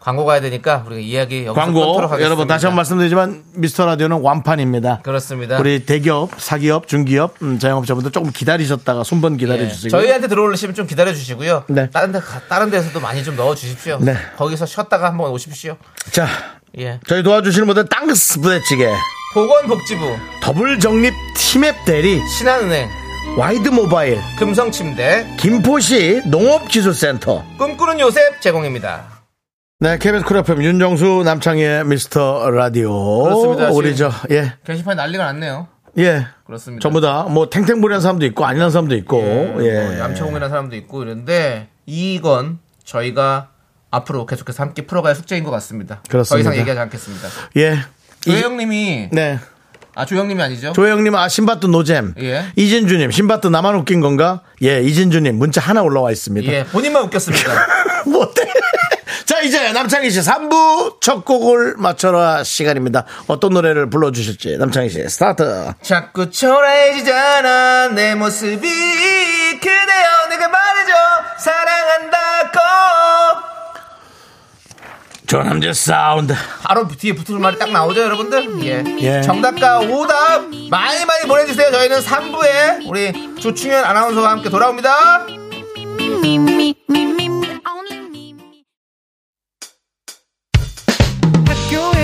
광고 가야 되니까 우리가 이야기 여기서 광고. 여러분 다시 한 번 말씀드리지만 미스터 라디오는 완판입니다. 그렇습니다. 우리 대기업, 사기업, 중기업, 음, 자영업자분들 조금 기다리셨다가 손번 기다려 예. 주시고 저희한테 들어오시면 좀 기다려 주시고요. 네. 다른 데 가- 다른 데서도 많이 좀 넣어 주십시오. 네. 거기서 쉬었다가 한번 오십시오. 자 예. 저희 도와주시는 분들 땅스 부대찌개, 보건복지부, 더블 정립 티맵 대리, 신한은행, 와이드 모바일, 금성침대, 김포시 농업기술센터. 꿈꾸는 요셉 제공입니다. 네, KBS 쿨 FM 윤정수 남창희의 미스터 라디오. 그렇습니다. 우리 지금 저, 예, 게시판에 난리가 났네요. 예. 그렇습니다. 전부 다 뭐 탱탱볼이란 사람도 있고 아니란 사람도 있고, 예. 뭐 얌체공이라는 사람도 있고 이런데 이건 저희가 앞으로 계속해서 함께 풀어갈 숙제인 것 같습니다. 그렇습니다. 더 이상 얘기하지 않겠습니다. 예. 이- 조영님이 네. 아 조영님이 아니죠? 조영님, 아, 신바트 노잼. 예. 이진주님, 신바트 나만 웃긴 건가? 예, 이진주님, 문자 하나 올라와 있습니다. 예, 본인만 웃겼습니다. 못해. 자, 이제 남창희 씨 3부 첫 곡을 맞춰라 시간입니다. 어떤 노래를 불러주실지 남창희 씨 스타트. 자꾸 초라해지잖아 내 모습이 그대여 내가 말해줘 사랑한다고 조남재 사운드. 바로 뒤에 붙을 말이 딱 나오죠 여러분들 예. 예. 정답과 오답 많이 많이 보내주세요 저희는 3부에 우리 조충현 아나운서와 함께 돌아옵니다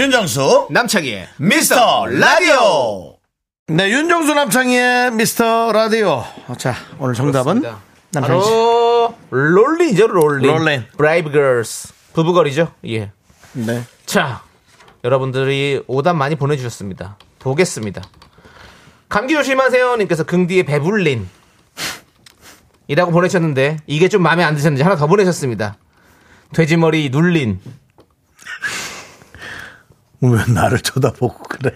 윤정수. 남창희의 미스터 라디오. 네, 윤정수 남창희의 미스터 라디오. 자, 오늘 정답은 그렇습니다. 남창희 씨. 바로 롤린이죠 롤린 롤린. 브레이브 걸스 브브걸이죠 예. 네. 자, 여러분들이 오답 많이 보내주셨습니다. 보겠습니다. 감기 조심하세요. 님께서 긍디의 배불린. 이라고 보내셨는데, 이게 좀 마음에 안 드셨는지 하나 더 보내셨습니다. 돼지머리 눌린. 왜 나를 쳐다보고 그래?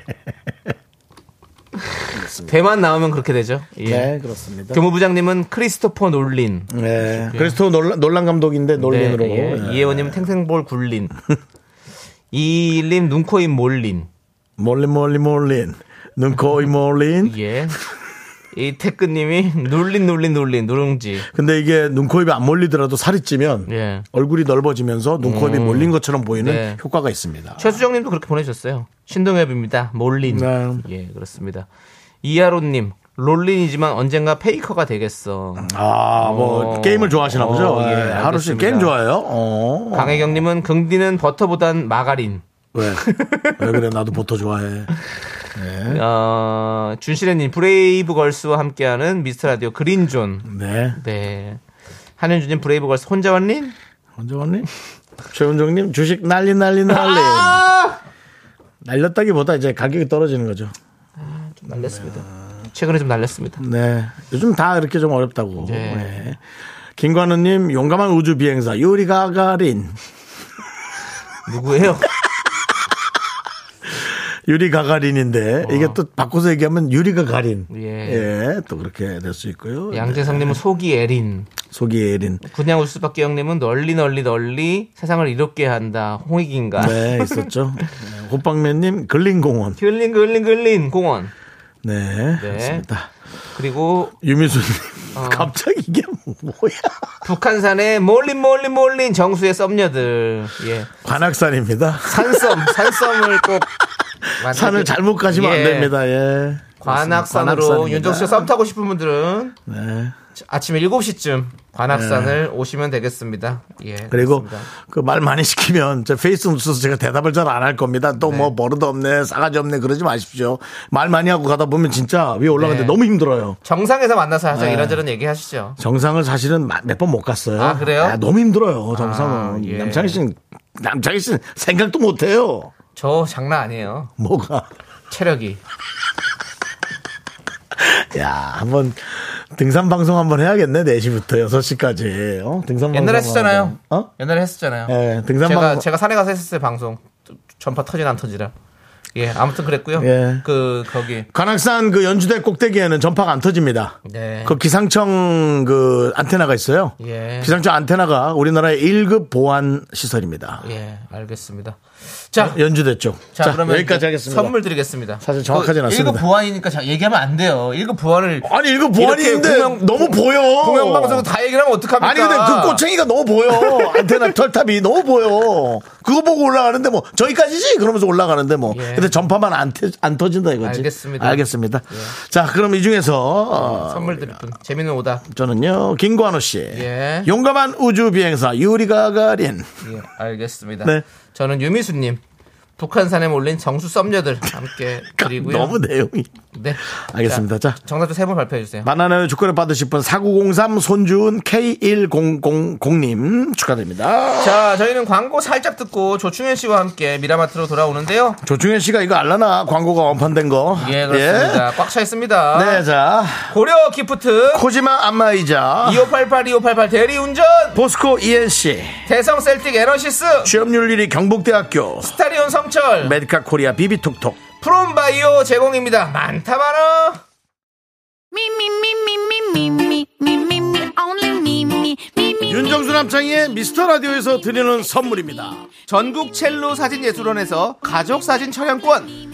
대만 나오면 그렇게 되죠. 예. 네, 그렇습니다. 교무부장님은 크리스토퍼 놀린. 네. 그리스토 논란, 논란 감독인데 논린으로. 네, 예. 네. 이혜원님 탱탱볼 굴린. 이일님 눈코입 몰린. 몰린 몰린 몰린. 눈코이 몰린. 예. 이 태근님이 눌린 눌린 눌린 누룽지. 근데 이게 눈코입이 안 몰리더라도 살이 찌면 예. 얼굴이 넓어지면서 눈코입이 몰린 것처럼 보이는 네. 효과가 있습니다. 최수정님도 그렇게 보내주셨어요. 신동엽입니다. 몰린. 네. 예, 그렇습니다. 이하로님, 롤린이지만 언젠가 페이커가 되겠어. 아, 뭐 어. 게임을 좋아하시나 보죠. 어, 예, 예, 하루 씨 알겠습니다. 게임 좋아해요? 어. 강혜경님은 긍디는 버터보단 마가린. 왜? 왜 그래? 나도 버터 좋아해. 어, 준실애님, 브레이브걸스와 함께하는 미스터 라디오 그린존. 네. 네. 한현주님, 브레이브걸스 혼자 왔니? 언제 왔니? 최은정님 주식 난리 난리 난리. 아! 날렸다기보다 이제 가격이 떨어지는 거죠. 좀 날렸습니다. 최근에 좀 날렸습니다. 네. 요즘 다 이렇게 좀 어렵다고. 네. 네. 김관우님 용감한 우주 비행사 유리 가가린. 누구예요? 유리 가가린인데 이게 또 바꿔서 얘기하면 유리 가 가린. 예. 예. 또 그렇게 될 수 있고요. 양재성님은 속이 에린. 속이 예린. 그냥 우수밖에 형님은 널리 널리 널리 세상을 이롭게 한다. 홍익인가? 네, 있었죠. 네, 호빵맨님 근린공원. 글린 글린 글린 공원. 네, 네. 그렇습니다. 그리고 유미수님 어. 갑자기 이게 뭐야? 북한산의 몰린 몰린 몰린 정수의 썸녀들. 예. 관악산입니다. 산썸 산썸을 꼭 산을 잘못 가시면 안 예. 됩니다. 예. 관악산으로 관악산입니다. 윤정수 씨가 썸 타고 싶은 분들은 네. 아침 7시쯤 관악산을 오시면 되겠습니다. 예. 그리고 그렇습니다. 그말 많이 시키면 저 페이스 없어서 제가 대답을 잘 안 할 겁니다. 또 네. 뭐 버릇 없네, 싸가지 없네 그러지 마십시오. 말 많이 하고 가다 보면 진짜 위에 올라가는데 네. 너무 힘들어요. 정상에서 만나서 하자 네. 이런저런 얘기 하시죠. 정상을 사실은 몇 번 못 갔어요. 아, 그래요? 너무 힘들어요. 정상은. 아, 예. 남창희 씨는 남창희 씨는 생각도 못 해요. 저 장난 아니에요. 뭐가? 체력이. 야, 한번 등산 방송 한번 해야겠네. 4시부터 6시까지. 어? 등산 방송. 옛날에 했었잖아요. 어? 옛날에 했었잖아요. 예, 등산 제가 방송. 제가 산에 가서 했었어요 방송. 전파 터지나 안 터지라. 예, 아무튼 그랬고요. 예. 그 거기 관악산 그 연주대 꼭대기에는 전파가 안 터집니다. 네. 그 기상청 그 안테나가 있어요. 예. 기상청 안테나가 우리나라의 1급 보안 시설입니다. 예, 알겠습니다. 자, 연주대 쪽. 자, 그러면 여기까지 하겠습니다. 선물 드리겠습니다. 사실 정확하진 않습니다. 1급 보안이니까 자, 얘기하면 안 돼요. 1급 보안을 아니, 1급 보안인데 공영- 너무 보여. 공영방송 다 얘기를 하면 어떡합니까? 아니 근데 그 꼬챙이가 너무 보여. 안테나 털탑이 너무 보여. 그거 보고 올라가는데 뭐 저기까지지 그러면서 올라가는데 뭐. 예. 근데 전파만 안, 터, 안 터진다 이거지. 알겠습니다. 알겠습니다. 자 그럼 이 중에서 어, 선물 드릴 분. 재밌는 오답. 저는요 김관우 씨. 예. 용감한 우주 비행사 유리 가가린. 예, 알겠습니다. 네. 저는 유미수님. 북한산에 몰린 정수 썸녀들 함께 드리고요. 너무 내용이. 네. 알겠습니다. 자. 정답도 세분 발표해 주세요. 만나는 주권을 받으실 분 4903 손주은 K1000님 축하드립니다. 자, 저희는 광고 살짝 듣고 조충현 씨와 함께 미라마트로 돌아오는데요. 조충현 씨가 이거 알라나 광고가 원판된 거. 예, 그렇습니다. 꽉차 있습니다. 네, 자. 고려 기프트 코지마 안마이자 2588 2588 대리운전 보스코 ENC 대성 셀틱 에너시스 취업률 1위 경북대학교 스타리온 성 김영철 메디카 코리아 비비톡톡 프롬바이오 제공입니다. 많다 많아. 윤정수 남창희 미스터 라디오에서 드리는 선물입니다. 전국 첼로 사진예술원에서 가족 사진 촬영권.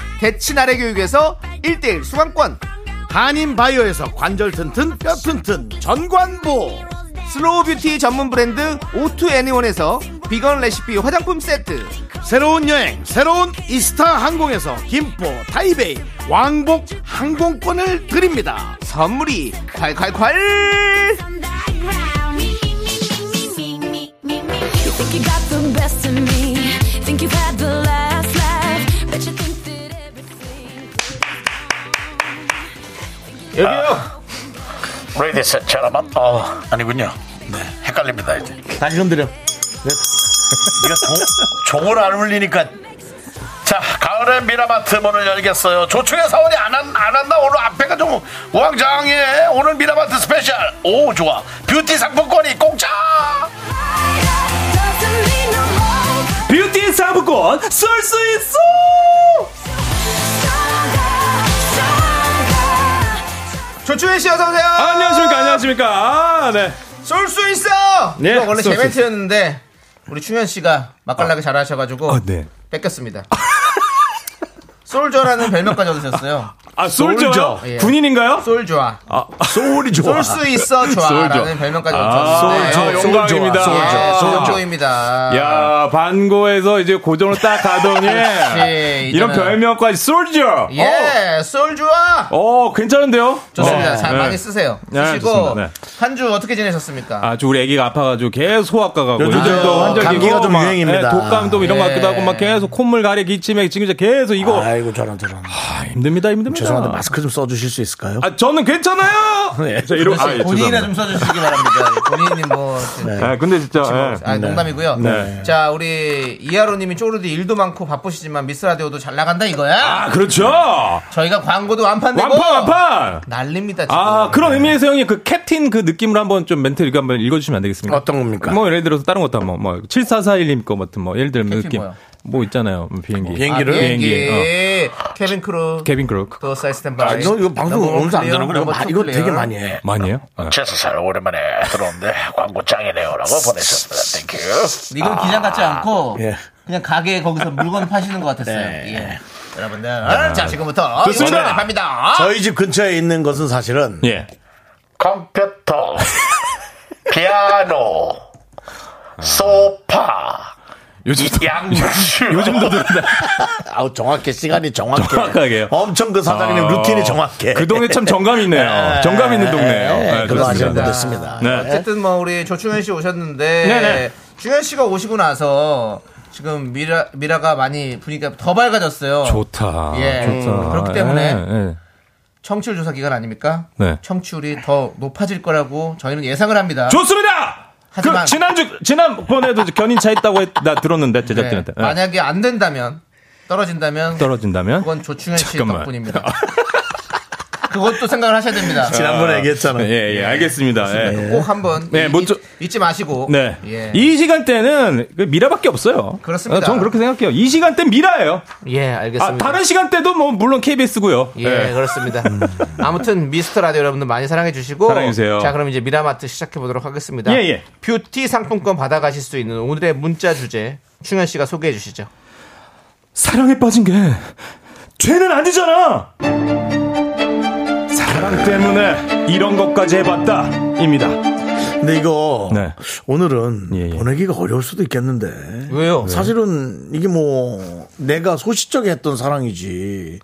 대치나래 교육에서 1대1 수강권 한인 바이오에서 관절 튼튼 뼈 튼튼 전관보 슬로우 뷰티 전문 브랜드 오투 애니원에서 비건 레시피 화장품 세트 새로운 여행 새로운 이스타 항공에서 김포 타이베이 왕복 항공권을 드립니다 선물이 콸콸콸. You think you got the best of me. 여기요. 레이디스 자라만? 어 아니군요. 네 헷갈립니다 이제. 다시 건드려. 네. 네가 종, 종을 안 울리니까. 자 가을의 미라마트 문을 열겠어요. 조충의 사원이 안, 한, 안 한다? 오늘 앞에가 좀 우왕좌왕해. 오늘 미라마트 스페셜. 오 좋아. 뷰티 상품권이 공짜. 뷰티 상품권 쏠 수 있어 조충현 씨 어서 오세요. 안녕하십니까 안녕하십니까. 아, 네. 쏠 수 있어! 네, 이거 원래 쏠제수 멘트였는데 우리 충현 씨가 맛깔나게 잘하셔가지고 어, 네. 뺏겼습니다 솔저라는 별명까지 얻으셨어요 아 솔저 솔저. 예. 군인인가요? 솔좋아 소울이 좋아 쏠 수 있어 좋아라는 별명까지 아, 얻으셨는데 솔저, 영광입니다. 솔저, 솔저. 솔조입니다 야 반고에서 이제 고정을 딱 가더니 이런 별명까지 솔저 예, 솔좋아 어 괜찮은데요? 좋습니다. 어, 잘 네. 많이 쓰세요. 네, 쓰시고. 네. 한주 어떻게 지내셨습니까? 아, 저 우리 아기가 아파가지고 계속 소아과 가고 요즘 요즘 또저 환절기고 감기가 좀 막, 유행입니다. 예, 독감도 이런 거 예. 같기도 하고 막 계속 콧물 가래 기침에 지금 이제 계속 이거 아이고 저런 저런 아, 힘듭니다 힘듭니다. 죄송한데 마스크 좀 써주실 수 있을까요? 아 저는 괜찮아요. 네. 자, 이러, 아, 예, 본인이나. 좀 써주시기 바랍니다. 본인이 뭐. 아, 근데 진짜 예. 아, 농담이고요. 네. 자, 우리 이하로님이 쪼르디 일도 많고 바쁘시지만 미스 라디오도 잘 나간다 이거야. 아 그렇죠. 저희가 광고도 완판되고 완판 완판. 난립니다. 지금. 아 그런 의미에서 형님 그 캡틴 그 느낌으로 한번 좀 멘트 이거 한번 읽어주시면 안 되겠습니까? 어떤 겁니까? 뭐 예를 들어서 다른 것도 한번 뭐 7441님 거 같은 뭐 예를 들면 캡틴 느낌 뭐요? 뭐 있잖아요 비행기 비행기를? 아, 비행기. 비행기, cabin crew. Cabin crew door side 아, stand by. 너 이거 방송 오늘도 안 되는 거 이거, 너무 마- 이거. 되게 많이 해. 많이 해요? 아. 최수살 오랜만에 들어오는데 광고 짱이네요 라고 보내셨습니다. Thank you. 이건 기장 같지 않고 예. 그냥 가게 거기서 물건 파시는 것 같았어요. 네. 예. 여러분들 자 지금부터 좋습니다. 팝니다. 저희 집 근처에 있는 것은 사실은 예. 컴퓨터, 피아노, 소파, 요즘도 양주. 요즘도 들은다. 아우 정확해 시간이 정확해. 정확하게요. 엄청 그 사장님 아, 루틴이 정확해. 그 동네 참 정감이 있네요. 네. 정감 있는 동네예요. 네, 네, 그거 하시는 좋습니다. 분들 있습니다. 네. 어쨌든 뭐 우리 조충현 씨 오셨는데 네네. 충현 씨가 오시고 나서 지금 미라 미라가 많이 분위기가 더 밝아졌어요. 좋다. 예. 좋다. 그렇기 때문에 예, 예. 청취율 조사 기간 아닙니까? 네. 청취율이 더 높아질 거라고 저희는 예상을 합니다. 좋습니다. 하지만- 그 지난주 지난번에도 견인차 있다고 했, 나 들었는데 네. 제작진한테 예. 만약에 안 된다면 떨어진다면 떨어진다면 그건 조충현 씨 잠깐만. 덕분입니다. 그것도 생각을 하셔야 됩니다. 지난번에 얘기했잖아. 예, 예, 알겠습니다. 예. 꼭 한번 네, 잊- 뭐 좀- 잊지 마시고 네. 예. 이 시간대는 그 미라밖에 없어요. 그렇습니다. 어, 전 그렇게 생각해요. 이 시간대 미라예요. 예, 알겠습니다. 아, 다른 시간대도 뭐 물론 KBS고요. 예, 그렇습니다. 아무튼 미스터 라디오 여러분들 많이 사랑해 주시고 사랑해 주세요. 자, 그럼 이제 미라마트 시작해 보도록 하겠습니다. 예, 예. 뷰티 상품권 받아 가실 수 있는 오늘의 문자 주제 충현 씨가 소개해 주시죠. 사랑에 빠진 게 죄는 아니잖아. 사랑 때문에 이런 것까지 해봤다입니다. 근데 이거 네. 오늘은 예, 예. 보내기가 어려울 수도 있겠는데. 왜요? 사실은 이게 뭐 내가 소시적에 했던 사랑이지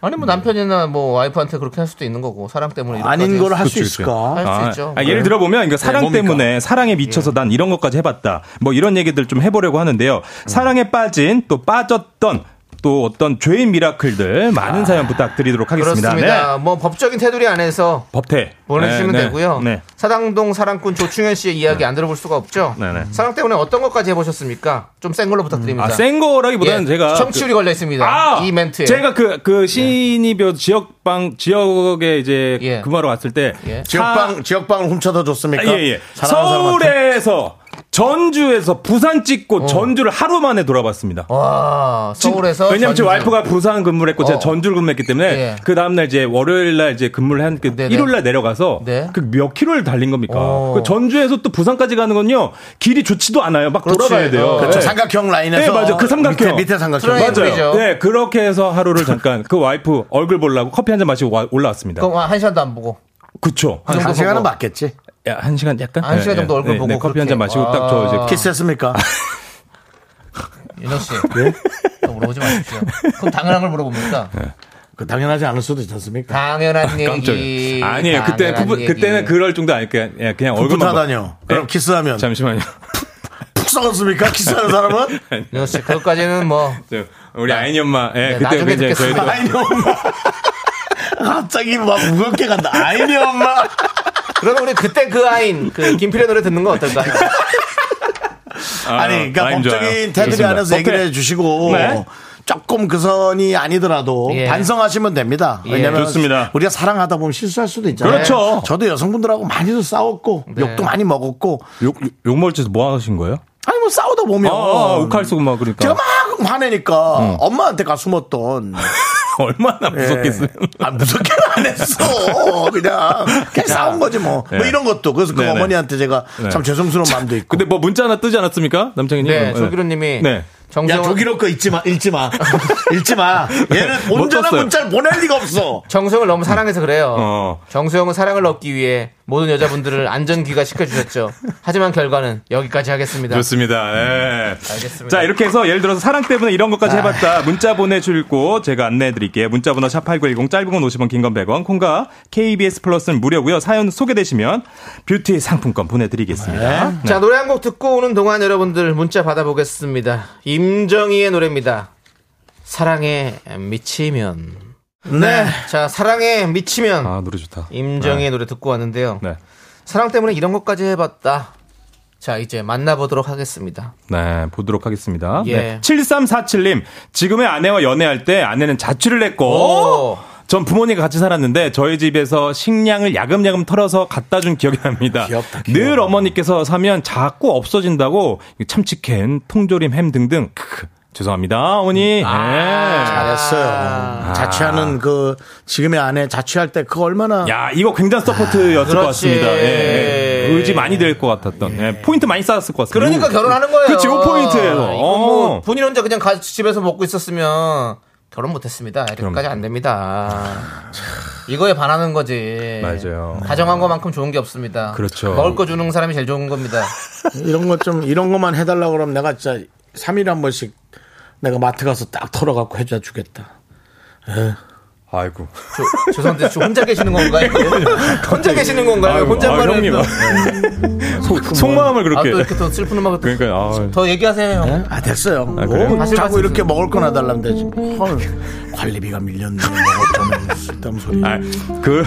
아니 뭐 남편이나 뭐 와이프한테 그렇게 할 수도 있는 거고 사랑 때문에 아닌 걸 할 수 있을까? 할수 아, 있죠. 아, 예를 들어보면 이거 사랑 뭡니까? 때문에 사랑에 미쳐서 난 이런 것까지 해봤다. 뭐 이런 얘기들 좀 해보려고 하는데요. 사랑에 빠진 또 빠졌던 또 어떤 죄인 미라클들 많은 사연 부탁드리도록 하겠습니다. 그렇습니다. 네. 뭐 법적인 테두리 안에서 법태 보내주시면 네, 네, 되고요. 네. 사당동 사랑꾼 조충현 씨의 이야기 안 들어볼 수가 없죠. 네, 네. 사랑 때문에 어떤 것까지 해보셨습니까? 좀 센 걸로 부탁드립니다. 아, 센 거라기보다는 예, 제가 청취율이 걸려 있습니다. 아, 이 멘트에. 제가 그, 그 신입여 지역방, 지역에 이제 예. 근무하러 갔을 때. 예. 지역방 지역방을 훔쳐다 줬습니까? 아, 예, 예. 서울에서 전주에서 부산 찍고 어. 전주를 하루 만에 돌아봤습니다. 와, 서울에서. 왜냐면 제. 와이프가 부산 근무를 했고 제가 어. 전주를 근무했기 때문에 예. 그 다음 날 이제 월요일 날 이제 근무를 한그 네네. 일요일 날 내려가서 네. 그몇 킬로를 달린 겁니까? 어. 그 전주에서 또 부산까지 가는 건요 길이 좋지도 않아요. 막 그렇지. 돌아가야 돼요. 어. 그렇죠. 네. 삼각형 라인에서 네, 맞아. 그 삼각형. 밑에, 밑에 삼각형. 맞아요. 네, 그렇게 해서 하루를 잠깐 그 와이프 얼굴 보려고 커피 한 잔 마시고 와- 올라왔습니다. 그럼 한 시간도 안 보고. 그쵸. 한, 시간은. 맞겠지. 야, 한 시간 약간? 한 시간 정도 얼굴 보고 커피 한 잔. 마시고 딱저 이제 아. 키스했습니까? 윤호 씨. 네? 또 물어보지 마십시오. 그럼 당연한 걸 물어봅니까? 그 당연하지 않을 수도 있지 않습니까? 당연한 얘기. 아니에요. 그때 푸. 그때는 그럴 정도 아니 그냥 예, 그냥 얼굴만 풋풋하다뇨. 봐. 그럼 네? 키스하면 잠시만요. 푹 썩었습니까? 키스하는 사람은? 윤호 씨, 그것까지는 뭐. 저, 우리 아이니 엄마. 예, 네, 그때 나중에 이제 저희도. 아이니 엄마. 갑자기 막 무겁게 간다. 아이니 엄마. 그러면 우리 그때 그 아인, 그 김필의 노래 듣는 건 어떨까요? 아, 아니, 그러니까 아임 좋아요. 법적인 테두리 좋습니다. 안에서 얘기를. 해주시고 네. 조금 그 선이 아니더라도 예. 반성하시면 됩니다. 예. 왜냐면 좋습니다. 우리가 사랑하다 보면 실수할 수도 있잖아요. 그렇죠. 저도 여성분들하고 많이도 싸웠고 네. 욕도 많이 먹었고 욕, 욕 먹을 짓뭐 하신 거예요? 아니 뭐 싸우다 보면 아, 아, 욱할 쓰고 막 그러니까. 제가 막 화내니까 엄마한테 가 숨었던 얼마나 예. 무섭겠어요. 아, 무섭게는 안 했어. 그냥, 그냥 싸운 거지 뭐. 뭐 네. 이런 것도. 그래서 그 네네. 어머니한테 제가 네. 참 죄송스러운 마음도 있고. 근데 뭐 문자 하나 뜨지 않았습니까? 남창희님. 네, 조기로님이. 네. 정세영, 야, 조기로 거 읽지 마, 읽지 마. 읽지 마. 얘는 못 온전한. 문자를 보낼 리가 없어. 정수영을 너무 사랑해서 그래요. 어. 정수영은 사랑을 얻기 위해 모든 여자분들을 안전귀가 시켜주셨죠. 하지만 결과는 여기까지 하겠습니다. 좋습니다. 예. 알겠습니다. 자, 이렇게 해서 예를 들어서 사랑 때문에 이런 것까지 아. 해봤다. 문자 보내주고 제가 안내해 드릴게요. 문자번호 샵8910 짧은 건 50원, 긴 건 100원. 콩과 KBS 플러스는 무료고요. 사연 소개되시면 뷰티 상품권 보내드리겠습니다. 네. 자, 노래 한 곡 듣고 오는 동안 여러분들 문자 받아보겠습니다. 임정희의 노래입니다. 사랑에 미치면. 네. 자, 사랑에 미치면. 아, 노래 좋다. 임정희의 노래 듣고 왔는데요. 네. 사랑 때문에 이런 것까지 해봤다. 자, 이제 만나보도록 하겠습니다. 네, 보도록 하겠습니다. 예. 네. 7347님, 지금의 아내와 연애할 때 아내는 자취를 했고, 오! 전 부모님과 같이 살았는데 저희 집에서 식량을 야금야금 털어서 갖다 준 기억이 납니다. 귀엽다, 귀여워. 늘 어머니께서 사면 자꾸 없어진다고 참치캔, 통조림, 햄 등등. 크크, 죄송합니다, 어머니. 아, 네. 잘했어요. 자취하는 그, 지금의 아내 자취할 때 그거 얼마나. 야, 이거 굉장히 support였을 것 그렇지. 같습니다. 예, 예. 의지 많이 될 것 같았던. 예, 포인트 많이 쌓았을 것 같습니다. 그러니까 결혼하는 거예요. 그치, 요 포인트에서. 이건 뭐 어. 본인 혼자 그냥 가- 집에서 먹고 있었으면 결혼 못했습니다. 이렇게까지 안 됩니다. 이거에 반하는 거지. 맞아요. 가정한 것만큼 좋은 게 없습니다. 그렇죠. 먹을 거 주는 사람이 제일 좋은 겁니다. 이런 것 좀, 이런 것만 해달라고 그러면 내가 진짜 3일에 한 번씩 내가 마트 가서 딱 털어갖고 해줘 주겠다. 에. 아이고. 저, 죄송한데 지금 혼자 계시는 건가요? 혼자 계시는 건가요? 아이고, 혼잣말을 아, 형님. 또- 속, 속마음을 아, 그렇게. 또 이렇게 또 슬픈 음악을 또- 그러니까, 아. 더 얘기하세요, 형. 아 됐어요. 아, 그래요? 뭐 자꾸 이렇게? 먹을 거나 달라면 되지. 헐, 관리비가 밀렸네. 먹었다면 쓸데없는 소리. 아, 그,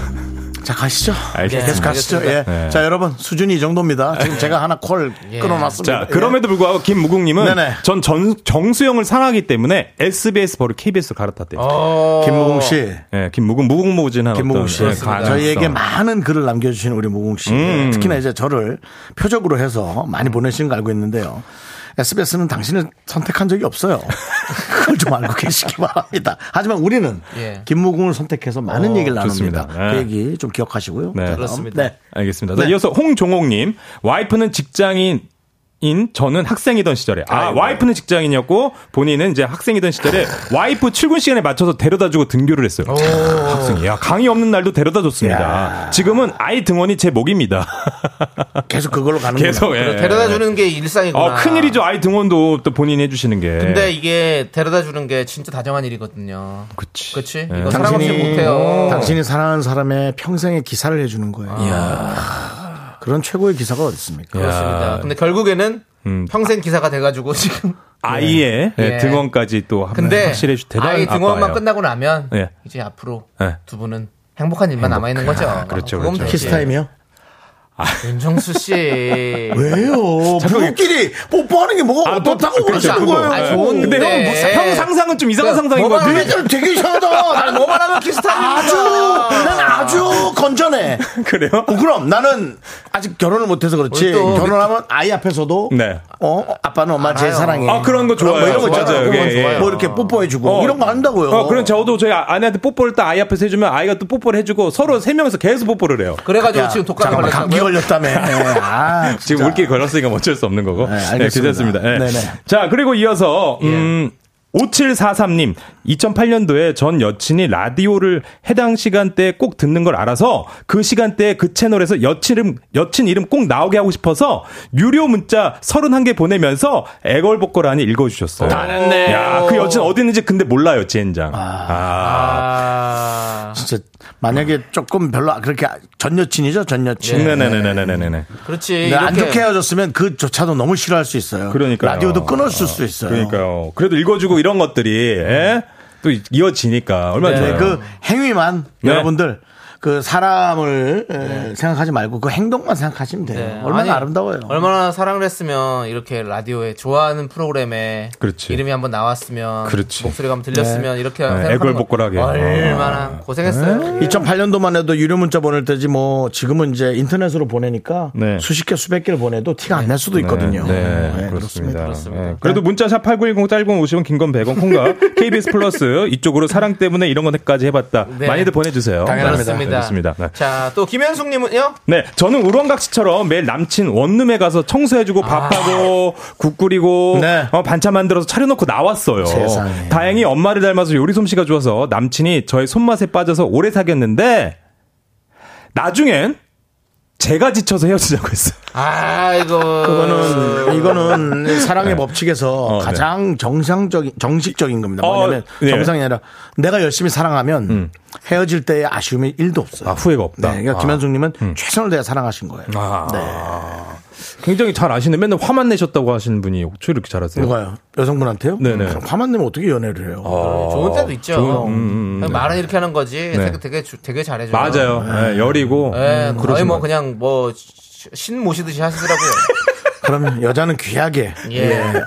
자 가시죠. 알겠습니다. 계속 가시죠. 예. 알겠습니다. 네. 자 여러분 수준이 이 정도입니다. 지금 제가 하나 콜 예. 끊어놨습니다. 자, 그럼에도 불구하고 김무국님은 네네. 전, 전 정수영을 사랑하기 때문에 SBS 버를 KBS로 갈아탔대요. 어. 김무공 씨. 예, 김무국 무궁무진한 김무공 어떤 씨, 예, 가능성. 저희에게 많은 글을 남겨주시는 우리 무공 씨, 음. 특히나 이제 저를 표적으로 해서 많이 보내시는 거 알고 있는데요. SBS는 당신을 선택한 적이 없어요. 그걸 좀 알고 계시기 바랍니다. 하지만 우리는 예. 김무공을 선택해서 많은 어, 얘기를 나눕니다. 네. 그 얘기 좀 기억하시고요. 네. 그렇습니다. 네. 알겠습니다. 자, 네. 이어서 홍종옥님, 와이프는 직장인, 인 저는 학생이던 시절에 아 아이고. 와이프는 직장인이었고 본인은 이제 학생이던 시절에 와이프 출근 시간에 맞춰서 데려다주고 등교를 했어요. 학생이 야 강의 없는 날도 데려다 줬습니다. 지금은 아이 등원이 제 목입니다. 계속 그걸로 가는 계속 예. 데려다 주는 게 일상이구나. 어, 큰 일이죠. 아이 등원도 또 본인이 해주시는 게. 근데 이게 데려다 주는 게 진짜 다정한 일이거든요. 그치. 그치? 예. 이거 사람 없이 못해요. 당신이 사랑하는 사람의 평생의 기사를 해주는 거예요. 그런 최고의 기사가 어디 있습니까? 그렇습니다. 근데 결국에는 음. 평생 기사가 돼가지고 지금. 아이의 예. 등원까지 또 한- 근데 확실히 해주 대단한 아이 등원만 아빠예요. 끝나고 나면 예. 이제 앞으로 예. 두 분은 행복한 일만 남아 있는 거죠. 그렇죠, 그렇죠. 키스타임이요? 윤정수 씨. 왜요? 부부끼리 뽀뽀하는 게 뭐가 아, 어떻다고 그렇죠, 그러시는 그거. 거예요? 아, 좋은데. 근데 형, 뭐, 형 상상은 좀 이상한 상상인 것 뭐가 같아. 니네들 되게 이상하다. 아니, 뭐만 하면 키스타임입니다. 아주, 난 아주 건전해. 그래요? 어, 그럼 나는 아직 결혼을 못해서 그렇지. 결혼하면 아이 앞에서도 네. 어 아빠는 엄마 제일 알아요. 사랑해. 아, 그런 거 좋아요. 뭐 이런 거. 있잖아요. 그거 좋아요. 뭐 이렇게 뽀뽀해주고 어. 이런 거 한다고요. 어, 그럼 저도 저희 아- 아내한테 뽀뽀를 딱 아이 앞에서 해주면 아이가 또 뽀뽀를 해주고 서로 세 명이서 계속 뽀뽀를 해요. 그래가지고 야, 지금 감기 걸렸다고요? 걸렸다며. 예, 아, 지금 진짜. 물기 걸렸으니까 뭐 어쩔 수 없는 거고. 네, 알겠습니다. 괜찮습니다. 네. 네네. 자, 그리고 이어서, 음, 5743님, 2008년도에 전 여친이 라디오를 해당 시간대에 꼭 듣는 걸 알아서 그 시간대에 그 채널에서 여친 이름, 여친 이름 꼭 나오게 하고 싶어서 유료 문자 31개 보내면서 애걸복걸하니 읽어주셨어요. 잘했네. 야, 그 여친 어디 있는지 근데 몰라요, 젠장. 아. 아. 진짜 만약에 조금 별로 그렇게 전 여친이죠, 전 여친. 네. 네네네네네네. 그렇지. 네, 안 이렇게 좋게 헤어졌으면 그조차도 너무 싫어할 수 있어요. 그러니까요. 라디오도 끊었을 수도 있어요. 그러니까요. 그래도 읽어주고 이런 것들이, 예? 또 이어지니까 얼마나 네. 좋아요. 그 행위만 네. 여러분들 그 사람을 에, 생각하지 말고 그 행동만 생각하시면 돼요. 네. 얼마나 아니, 아름다워요. 얼마나 사랑을 했으면 이렇게 라디오에 좋아하는 프로그램에 그렇지. 이름이 한번 나왔으면 그렇지. 목소리가 한번 들렸으면 이렇게 네, 애걸복걸하게. 거 얼마나 고생했어요. 2008년도만 해도 유료 문자 보낼 때지 뭐 지금은 이제 인터넷으로 보내니까 네. 수십 개 수백 개를 보내도 티가 안 날 수도 있거든요. 네, 네, 그렇습니다. 그렇습니다. 네. 그래도 문자 샵 8910 짧은 50원 긴건 100원 콩과 KBS 플러스 이쪽으로 사랑 때문에 이런 것까지 해봤다. 네. 많이들 보내주세요. 당연합니다. 그렇습니다. 네. 자, 또 김현숙님은요? 네, 저는 우렁각시처럼 매일 남친 원룸에 가서 청소해주고 밥하고 국 끓이고 네. 어, 반찬 만들어서 차려놓고 나왔어요. 세상에. 다행히 엄마를 닮아서 요리 솜씨가 좋아서 남친이 저의 손맛에 빠져서 오래 사귀었는데 나중엔 제가 지쳐서 헤어지자고 했어요. 아이고. 그거는 이거는 사랑의 법칙에서 어, 네. 가장 정상적인 정식적인 겁니다. 어, 뭐냐면 네. 정상이 아니라 내가 열심히 사랑하면 헤어질 때의 아쉬움이 1도 없어요. 아, 후회가 없다. 네, 그러니까 아. 김현숙님은 최선을 다해 사랑하신 거예요. 아. 네. 굉장히 잘 아시네. 맨날 화만 내셨다고 하시는 분이 어떻게 이렇게 잘하세요? 누가요? 여성분한테요? 네네. 그럼 화만 내면 어떻게 연애를 해요? 좋은 때도 있죠. 좋은- 음, 음, 그냥 말은 이렇게 하는 거지. 네. 되게, 되게, 주- 되게 잘해줘요. 맞아요. 네, 열이고. 예, 음, 거의 뭐것 그냥 뭐 신 모시듯이 하시더라고요. 그러면 여자는 귀하게. 예.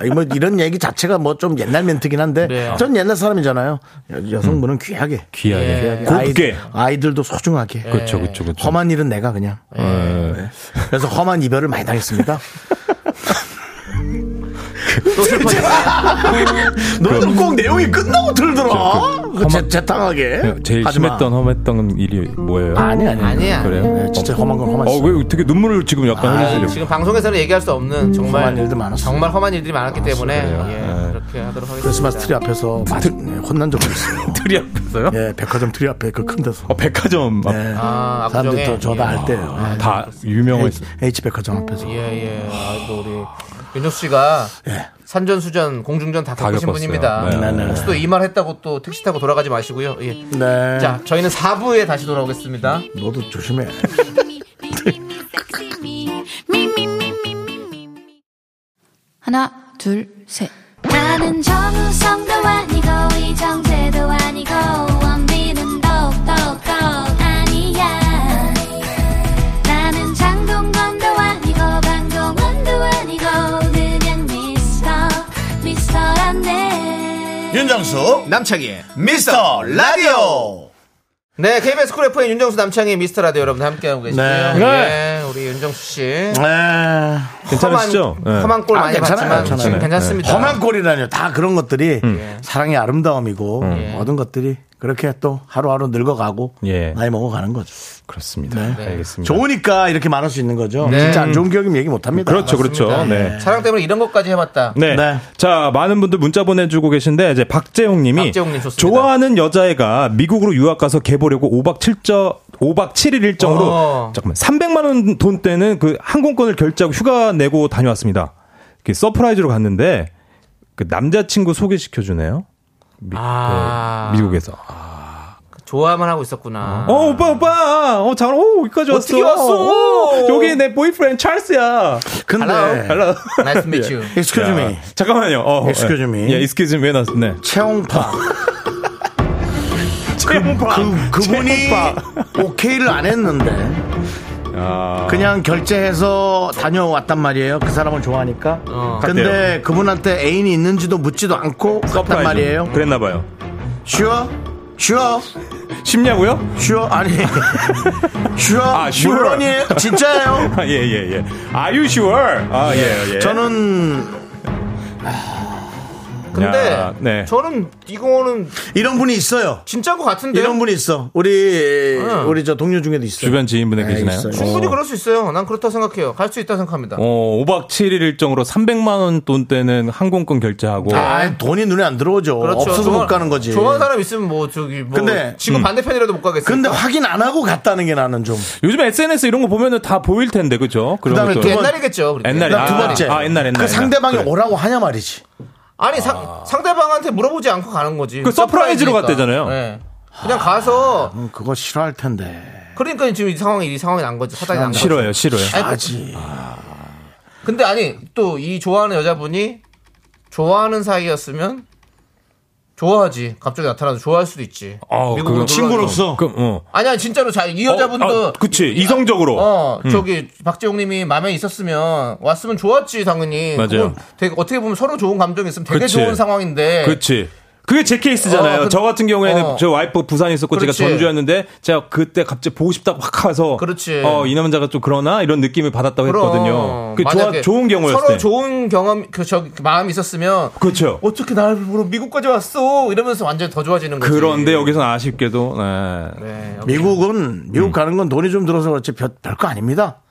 예. 뭐 이런 얘기 자체가 뭐 좀 옛날 멘트긴 한데 그래요. 전 옛날 사람이잖아요. 여- 여성분은 귀하게. 귀하게. 예. 곱게. 아이들, 도 소중하게. 그렇죠, 그렇죠, 그렇죠. 험한 일은 내가 그냥. 네. 그래서 험한 이별을 많이 당했습니다. 또 슬퍼지. 너는 꼭 내용이 끝나고 들더라. 그 제, 재탕하게. 제일 하지 마. 심했던 험했던 일이 뭐예요? 아니, 아니. 아니야. 그래요? 네, 진짜 험한 건 험한 어, 왜 되게 눈물을 지금 약간 아, 흘리시려고. 지금 방송에서는 얘기할 수 없는 정말 험한 일들 많았어요. 정말 험한 일들이 많았기 때문에 그래요? 예, 네. 그렇게 하도록 하겠습니다. 크리스마스 트리 앞에서 맞, 네, 혼난 적도 있어요. 트리 앞에서요? 예, 백화점 트리 앞에 그 큰 데서. 어, 백화점 앞. 네. 아, 사람들이 압구정에? 또 저다 알 때요. 네. 다 유명한. H, H 백화점 앞에서. 예, 예. 아, 또 우리 윤정수 씨가 예. 산전수전 공중전 다다 겪으신 겪었어요. 분입니다. 네. 네, 네. 혹시 또 이 말 했다고 또 택시 타고 돌아가지 마시고요. 예. 네. 자, 저희는 4부에 다시 돌아오겠습니다. 너도 조심해. 하나, 둘, 셋. 나는 정우성도 아니고 이정재도 아니고 윤정수 남창희의 미스터 라디오. 네, KBS 쿨 FM 윤정수 남창희 미스터 라디오 여러분 함께하고 계시고요. 네. 예, 우리 윤정수 씨. 네. 괜찮으시죠? 험한, 네. 험한 꼴 아, 많이 괜찮아요, 봤지만 괜찮아요. 지금 괜찮습니다. 험한 꼴이라뇨. 다 그런 것들이 음. 사랑의 아름다움이고 예. 모든 것들이 그렇게 또 하루하루 늙어가고 예. 나이 먹어가는 거죠. 그렇습니다. 네. 알겠습니다. 좋으니까 이렇게 말할 수 있는 거죠. 네. 진짜 안 좋은 기억이면 얘기 못 합니다. 그렇죠, 그렇죠. 맞습니다. 네. 사랑 때문에 이런 것까지 해봤다. 네. 네. 자, 많은 분들 문자 보내주고 계신데, 이제 박재용 님이. 박재용 님 좋습니다. 좋아하는 여자애가 미국으로 유학 가서 걔 보려고 5박 7저, 5박 7일 일정으로. 어. 잠깐만, 300만 원 돈 되는 그 항공권을 결제하고 휴가 내고 다녀왔습니다. 그 서프라이즈로 갔는데, 그 남자친구 소개시켜 주네요. 미, 아. 네, 미국에서. 좋아만 하고 있었구나. 어, 오빠, 오빠! 어, 잠깐, 오, 여기까지 왔어. 어떻게 왔어? 오, 여기 내 boyfriend 찰스야. 근데 Hello. Hello. Nice to meet you. excuse 야, me. 잠깐만요. 어, Excuse me. 예, excuse me. 왜 나왔어? 네. 체험파. 체험파. 그, 그분이 오케이를 안 했는데 아. 그냥 결제해서 다녀왔단 말이에요. 그 사람을 좋아하니까. 어. 근데 갔대요. 그분한테 애인이 있는지도 묻지도 않고 갔단. 말이에요. 그랬나 봐요. 쉬워? 쉬워? 쉽냐고요? 쉬워? 아니. 슈어? 아, sure. 물론이에요. 진짜예요. 아, 예, 예, 예. Are you sure? 아, 예, 예. 저는 근데 야, 네. 저는 이거는 이런 분이 있어요. 진짜인 것 같은데. 이런 분이 있어. 우리 우리 저 동료 중에도 있어요. 주변 지인분에 네, 계시나요? 있어요. 충분히 어. 그럴 수 있어요. 난 그렇다 생각해요. 갈 수 있다 생각합니다. 어, 5박 7일 일정으로 300만 원 돈 때는 항공권 결제하고. 아, 돈이 눈에 안 들어오죠. 없어서 좋아- 못 가는 거지. 좋아하는 사람 있으면 뭐 저기 뭐 근데- 지금 음. 반대편이라도 못 가겠어요. 근데 확인 안 하고 갔다는 게 나는 좀. 요즘에 SNS 이런 거 보면은 다 보일 텐데, 그죠? 그다음에. 두 번- 옛날이겠죠. 그러니까. 옛날에. 그다음 두 아, 번째. 아, 옛날, 옛날, 그 옛날. 상대방이 그래. 오라고 하냐 말이지. 아니 상, 상대방한테 물어보지 않고 가는 거지. 그 서프라이즈로 서프라이즈니까. 갔대잖아요. 네. 그냥 가서 음, 그거 싫어할 텐데. 그러니까 지금 이 상황이 이 상황이 난 거지. 사단이 난 거지. 싫어요, 싫어요. 아니, 그- 하지. 근데 아니 또 이 좋아하는 여자분이 좋아하는 사이였으면 좋아하지. 갑자기 나타나서 좋아할 수도 있지. 그건 놀러 친구로서. 그, 어. 아니야 진짜로 자, 이 여자분도 어, 아, 그치. 이성적으로. 어 음. 저기 박재용님이 마음에 있었으면 왔으면 좋았지 당연히. 맞아요. 되게 어떻게 보면 서로 좋은 감정이 있으면 되게 그치. 좋은 상황인데. 그렇지. 그게 제 케이스잖아요. 어, 그- 저 같은 경우에는 어. 저 와이프 부산에 있었고 그렇지. 제가 전주였는데 제가 그때 갑자기 보고 싶다고 확 가서 그렇지. 어, 이 남자가 좀 그러나 이런 느낌을 받았다고 그럼 했거든요. 그 좋아, 좋은 경우였을 서로 때. 좋은 경험 그 저 마음이 있었으면 그렇죠. 어떻게 나를 보러 미국까지 왔어 이러면서 완전 더 좋아지는 거지. 그런데 여기서는 아쉽게도 네. 네, 미국은 미국 가는 건 돈이 좀 들어서 그렇지 별, 별거 아닙니다.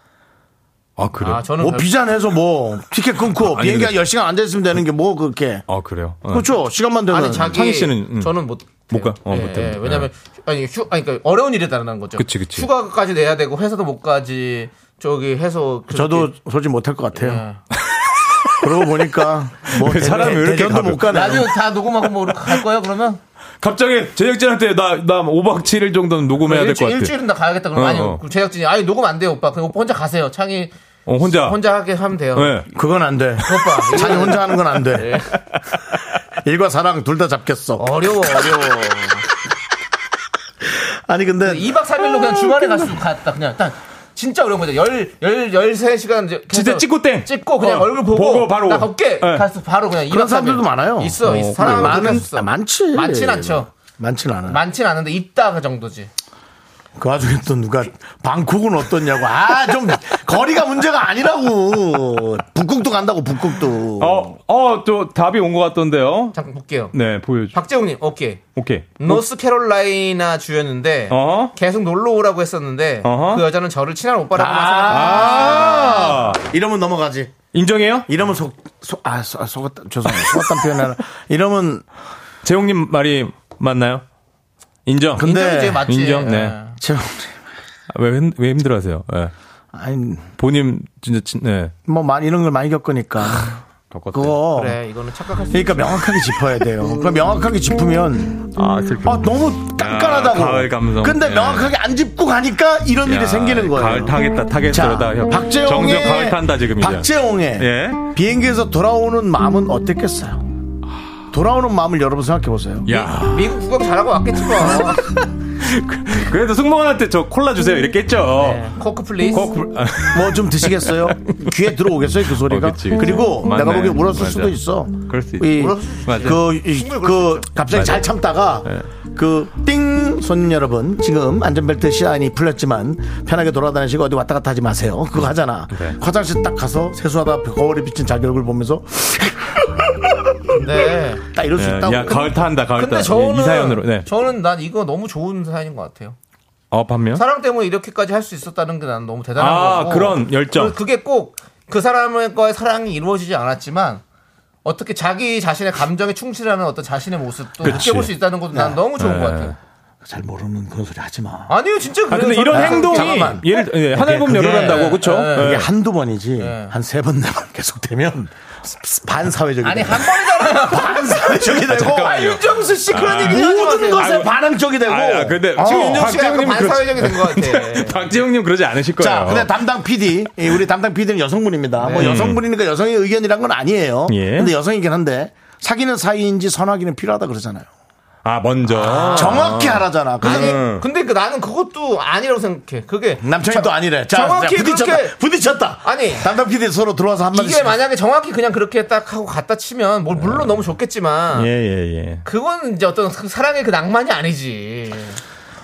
아 그래요. 아 저는 뭐 별- 비자 내서 뭐 티켓 끊고 아니, 비행기 근데- 10시간 앉아 있으면 되는 게 뭐 그렇게. 아 그래요. 어. 그렇죠. 시간만 되면. 아니 자기 창희 씨는, 음. 저는 못 못 가? 어, 예, 못 돼, 못 돼. 왜냐면 아니 휴 아니 그러니까 어려운 일이다라는 거죠. 그치, 그치. 휴가까지 내야 되고 회사도 못 가지. 저기 해서 그렇게- 저도 솔직히 못 할 것 같아요. 예. 그러고 보니까 뭐왜 사람이 왜 이렇게 대전도 가벼워? 못 가네. 라디오 다 녹음하고 뭐 이렇게 갈 거예요 그러면? 갑자기 제작진한테 나 나 5박 7일 정도는 녹음해야 될것 일주일, 같아. 일주일은 다 가야겠다 그러면 어, 아니 어. 그럼 제작진이 아니 녹음 안 돼요 오빠 그냥 오빠 혼자 가세요 창이 어, 혼자. 혼자 하게 하면 돼요. 네. 그건 안 돼. 오빠 자기 혼자 하는 건 안 돼. 예. 일과 사랑 둘 다 잡겠어. 어려워 어려워. 아니 근데 2박 3일로 그냥 주말에 갔으면 갔다 그냥 딱 진짜 어려운 거죠. 열, 열, 13시간 이제 진짜 찍고 땡. 찍고 그냥 어, 얼굴 보고, 보고 바로. 딱 걷게 네. 가서 바로 그냥 2박 그런 사람들도 3일. 많아요. 있어, 있어. 사람은 많은. 아, 많지. 많진 않죠. 많진 않아. 많진 않은데 있다 그 정도지. 그 와중에 또 누가 방콕은 어떻냐고. 아, 좀 거리가 문제가 아니라고. 북극도 간다고 북극도. 어, 어, 또 답이 온 것 같던데요. 잠깐 볼게요. 네, 보여줘. 박재웅님, 오케이. 오케이. 노스캐롤라이나 주였는데 어? 계속 놀러 오라고 했었는데 어허. 그 여자는 저를 친한 오빠라고만 아. 생각합니다. 아, 이러면 넘어가지. 인정해요? 이러면 속, 속, 아, 속, 속았다. 죄송해요. 속았다는 표현을. 이러면 재용님 말이 맞나요? 인정. 근데 인정이지 맞지. 인정, 네. 예. 저, 아, 왜, 힘- 왜 힘들어하세요? 예. 아니 본인 진짜 진, 네. 뭐 많이 이런 걸 많이 겪으니까 겪었대. 그거 그래 이거는 착각할 수 그러니까 명확하게 짚어야 돼요. 그 명확하게 짚으면 아. 아 너무 깐깐하다고. 야, 가을 감성. 근데 예. 명확하게 안 짚고 가니까 이런 야, 일이 생기는 거예요. 가을 타겠다 타겠어. 다 형. 박재홍의 정수영 가을 탄다 지금 이제. 박재홍의 예. 비행기에서 돌아오는 마음은 어땠겠어요? 돌아오는 마음을 여러분 생각해 보세요. 야. 미국 구경 잘하고 왔겠지 뭐. 그래도 승무원한테 저 콜라 주세요 이렇게 했죠. 네. Coke please. 꼭 아, 뭐좀 드시겠어요? 귀에 들어오겠어요 그 소리가? 어, 그치, 그치. 그리고 맞네. 내가 보기에 울었을 맞아. 수도 있어. 그럴 수 있어. 이. 그, 이, 그 갑자기 맞아. 잘 참다가 네. 그띵 손님 여러분 지금 안전벨트 시안이 풀렸지만 편하게 돌아다니시고 어디 왔다 갔다 하지 마세요. 그거 하잖아. 네. 화장실 딱 가서 세수하다 거울에 비친 자기 얼굴 보면서 네. 딱 이럴 수 예, 있다고. 야 가을 탄다 가을 근데 탄. 저는 이 사연으로. 네. 저는 난 이거 너무 좋은 사연인 것 같아요. 어 반면. 사랑 때문에 이렇게까지 할 수 있었다는 게 난 너무 대단한 아, 거고. 그런 열정. 그- 그게 꼭 그 사람과의 사랑이 이루어지지 않았지만 어떻게 자기 자신의 감정에 충실하는 어떤 자신의 모습도 그치. 느껴볼 수 있다는 것도 난 너무 좋은 네. 것 같아요. 잘 모르는 그런 소리 하지 마. 아니요, 진짜 아 그래요. 근데 저는 이런 행동이 잠깐만. 예를 예, 하나의 봄 그게- 열어간다고 그렇죠. 그게 한두 번이지 네. 한세 번 네 번 계속 되면 반사회적이 아니 돼. 한 번이잖아요. 반사회적이 되고 잠깐만요. 윤정수 씨 그런 얘기 하지 모든. 것에 아이고. 반항적이 되고 아, 아, 근데 어. 지금 윤정 씨가 약간 박재홍님 반사회적이 된 것 같아. 박지영님 그러지 않으실 거예요. 자, 근데 담당 PD, 이 우리 담당 PD는 여성분입니다. 뭐 네. 여성분이니까 여성의 의견이란 건 아니에요. 예. 근데 여성이긴 한데 사귀는 사이인지 선하기는 필요하다 그러잖아요. 아 먼저 정확히 하라잖아. 아니, 음. 근데 그 나는 그것도 아니라고 생각해. 그게 남편이 또 아니래. 자, 정확히 자, 부딪혔다. 그렇게- 부딪혔다. 아니. 담당 PD 서로 들어와서 한마디. 이게 만약에 정확히 그냥 그렇게 딱 하고 갖다 치면 뭐 물론 너무 좋겠지만 예예 예. 그건 이제 어떤 그 사랑의 그 낭만이 아니지.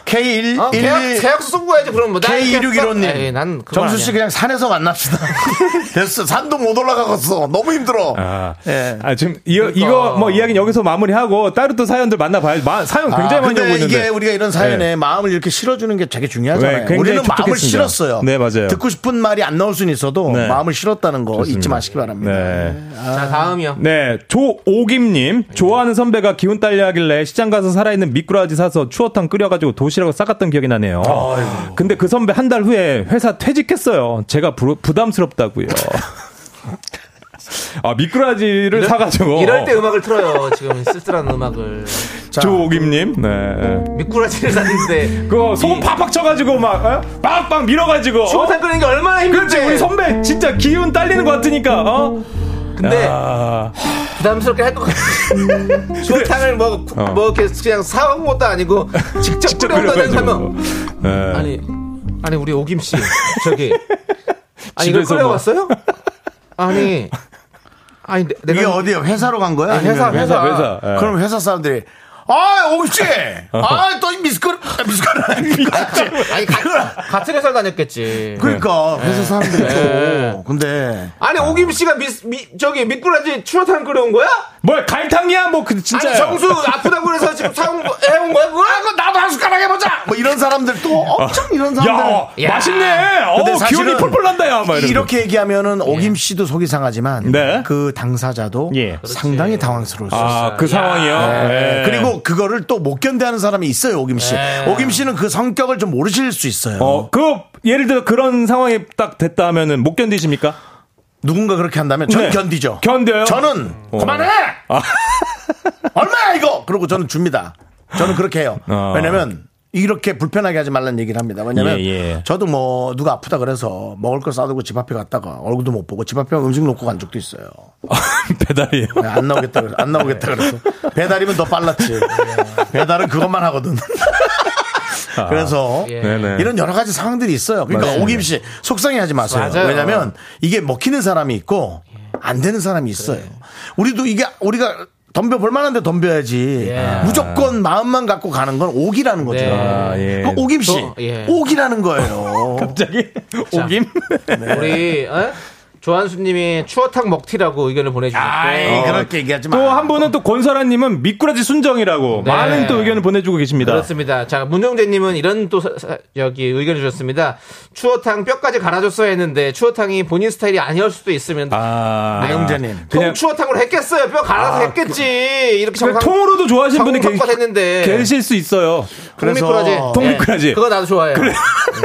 K1 어? 계약, 계약서 쓰고 가야지 그럼 뭐. 나 이렇게 에이, K1615님. 난 그건 정수 씨 아니야. 그냥 산에서 만납시다. 됐어. 산도 못 올라가겠어. 너무 힘들어. 아, 예. 아 지금 이거 이거 뭐 이야기는 여기서 마무리하고 따로 또 사연들 만나봐요. 마- 사연 굉장히 아, 많이 오고 있는데. 이게 우리가 이런 사연에 네. 마음을 이렇게 실어주는 게 되게 중요하잖아요. 네, 굉장히 우리는 마음을 촉촉했습니다. 실었어요. 네, 맞아요. 듣고 싶은 말이 안 나올 수는 있어도 네. 마음을 실었다는 거 잊지 좋습니다. 마시기 바랍니다. 네. 자, 다음이요. 네, 조오김님 좋아하는 선배가 기운 딸려 하길래 시장 가서 살아있는 미꾸라지 사서 추어탕 끓여가지고 도시 락을 싸갔던 기억이 나네요. 근데 그 선배 한 달 후에 회사 퇴직했어요. 제가 부, 부담스럽다고요. 아 미꾸라지를 사가지고 이럴 때 음악을 틀어요. 지금 쓸쓸한 음악을. 조오김님, 네. 미꾸라지를 샀는데 그거 소금 팍팍 쳐가지고 막 어? 빡빡 밀어가지고 추어탕 끓이는 게 얼마나 힘든데. 그렇지 우리 선배 진짜 기운 딸리는 것 같으니까 어 근데 아, 부담스럽게 할 것 같아. 추어탕을 뭐, 어. 뭐 이렇게 그냥 사온 것도 아니고 직접, 끓여온다는 끓여가지고. 사면 네. 아니 아니 우리 오김 씨 저기 아니 이걸 끓여왔어요? 아니 아니 내- 이게 내가 어디요? 회사로 간 거야? 아니, 회사, 아니면 회사. 회사 예. 그럼 회사 사람들이 아, 오씨! 아, 또 미스커, 미스커, 아니 가, 같은 회사 다녔겠지. 그러니까, 회사 사람들이 네. 또. 근데. 아니 오김 씨가 미, 미 저기 미꾸라지 추어탕 끓여온 거야? 뭐야 갈탕이야 뭐 그 진짜 아니 정수 아프다고 그래서 지금 사온 거 해온 거야 그거? 아, 그럼 나도 한 숟가락 해보자! 뭐 이런 사람들 또 엄청 이런 사람들. 야, 맛있네. 어, 기운이 펄펄 난다, 야. 막. 이렇게 얘기하면은 오김 씨도 속이 상하지만 네. 그 당사자도 예. 상당히 당황스러울 수 있어요. 아, 그 상황이요? 네. 네. 그리고 그거를 또 못 견뎌하는 사람이 있어요, 오김 씨. 네. 오김 씨는 그 성격을 좀 모르실 수 있어요. 어, 그, 예를 들어 그런 상황이 딱 됐다 하면은 못 견디십니까? 누군가 그렇게 한다면 전 네. 견디죠. 견뎌요? 저는 어. 그만해. 얼마야 이거? 그러고 저는 줍니다. 저는 그렇게 해요. 어. 왜냐면 이렇게 불편하게 하지 말라는 얘기를 합니다. 왜냐면 예, 예. 저도 뭐 누가 아프다 그래서 먹을 거 싸두고 집 앞에 갔다가 얼굴도 못 보고 집 앞에 음식 놓고 간 적도 있어요. 배달이에요. 네, 안 나오겠다 그래. 안 나오겠다 그랬어. 배달이면 더 빨랐지. 배달은 그것만 하거든. 그래서 예. 이런 여러 가지 상황들이 있어요. 그러니까 맞습니다. 오김 씨 속상해하지 마세요. 맞아요. 왜냐하면 이게 먹히는 사람이 있고 안 되는 사람이 있어요. 우리도 이게 우리가 덤벼 볼 만한데 덤벼야지. 예. 무조건 마음만 갖고 가는 건 오기라는 거죠. 네. 아, 예. 그 오김 씨 또, 예. 오기라는 거예요. 갑자기 오김? 네. 우리 어? 조한수님이 추어탕 먹튀라고 의견을 보내주셨고 아이, 그렇게 얘기하지 마. 또 한 분은 또 권설아님은 미꾸라지 순정이라고 네. 많은 또 의견을 보내주고 계십니다. 그렇습니다. 자, 문정재님은 이런 또 사- 사- 여기 의견을 주셨습니다. 추어탕 뼈까지 갈아줬어야 했는데 추어탕이 본인 스타일이 아니었을 수도 있으면 아, 나영재님. 그냥 통 추어탕으로 했겠어요. 뼈 갈아서 아, 했겠지. 이렇게 그냥 정상 통으로도 좋아하시는 분이 계- 했는데 계실 수 있어요. 통미꾸라지. 통미꾸라지. 예, 그거 나도 좋아해요.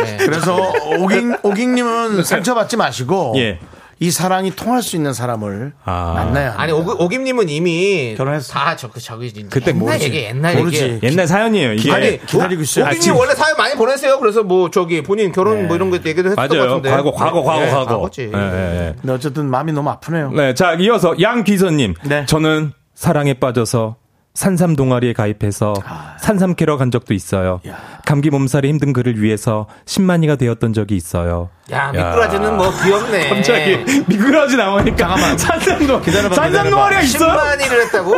예. 그래서 오깅 오깅님은 상처받지 마시고 예. 이 사랑이 통할 수 있는 사람을 만나야 합니다. 아니 오금, 오김님은 이미 결혼했어. 다저 그 저기 그때 옛날 모르지. 얘기 옛날 모르지. 얘기. 옛날 사연이에요. 이게 아니 기다리고 있어요. 오김님 아, 원래 사연 많이 보내세요. 그래서 뭐 저기 본인 결혼 뭐 이런 거 얘기도 했던 것 맞아요. 같은데. 과거, 과거, 과거, 예, 과거. 과거지. 예, 예, 예. 근데 어쨌든 마음이 너무 아프네요. 네, 자, 이어서 양귀선님. 네. 저는 사랑에 빠져서 산삼 동아리에 가입해서 산삼 캐러 간 적도 있어요. 감기 몸살에 힘든 그를 위해서 10만이가 되었던 적이 있어요. 야 미꾸라지는 뭐 귀엽네. 갑자기 미꾸라지 나오니까 잠깐만. 산삼 동 기다려봐, 산삼. 동아리가 있어요? 10만이를 했다고?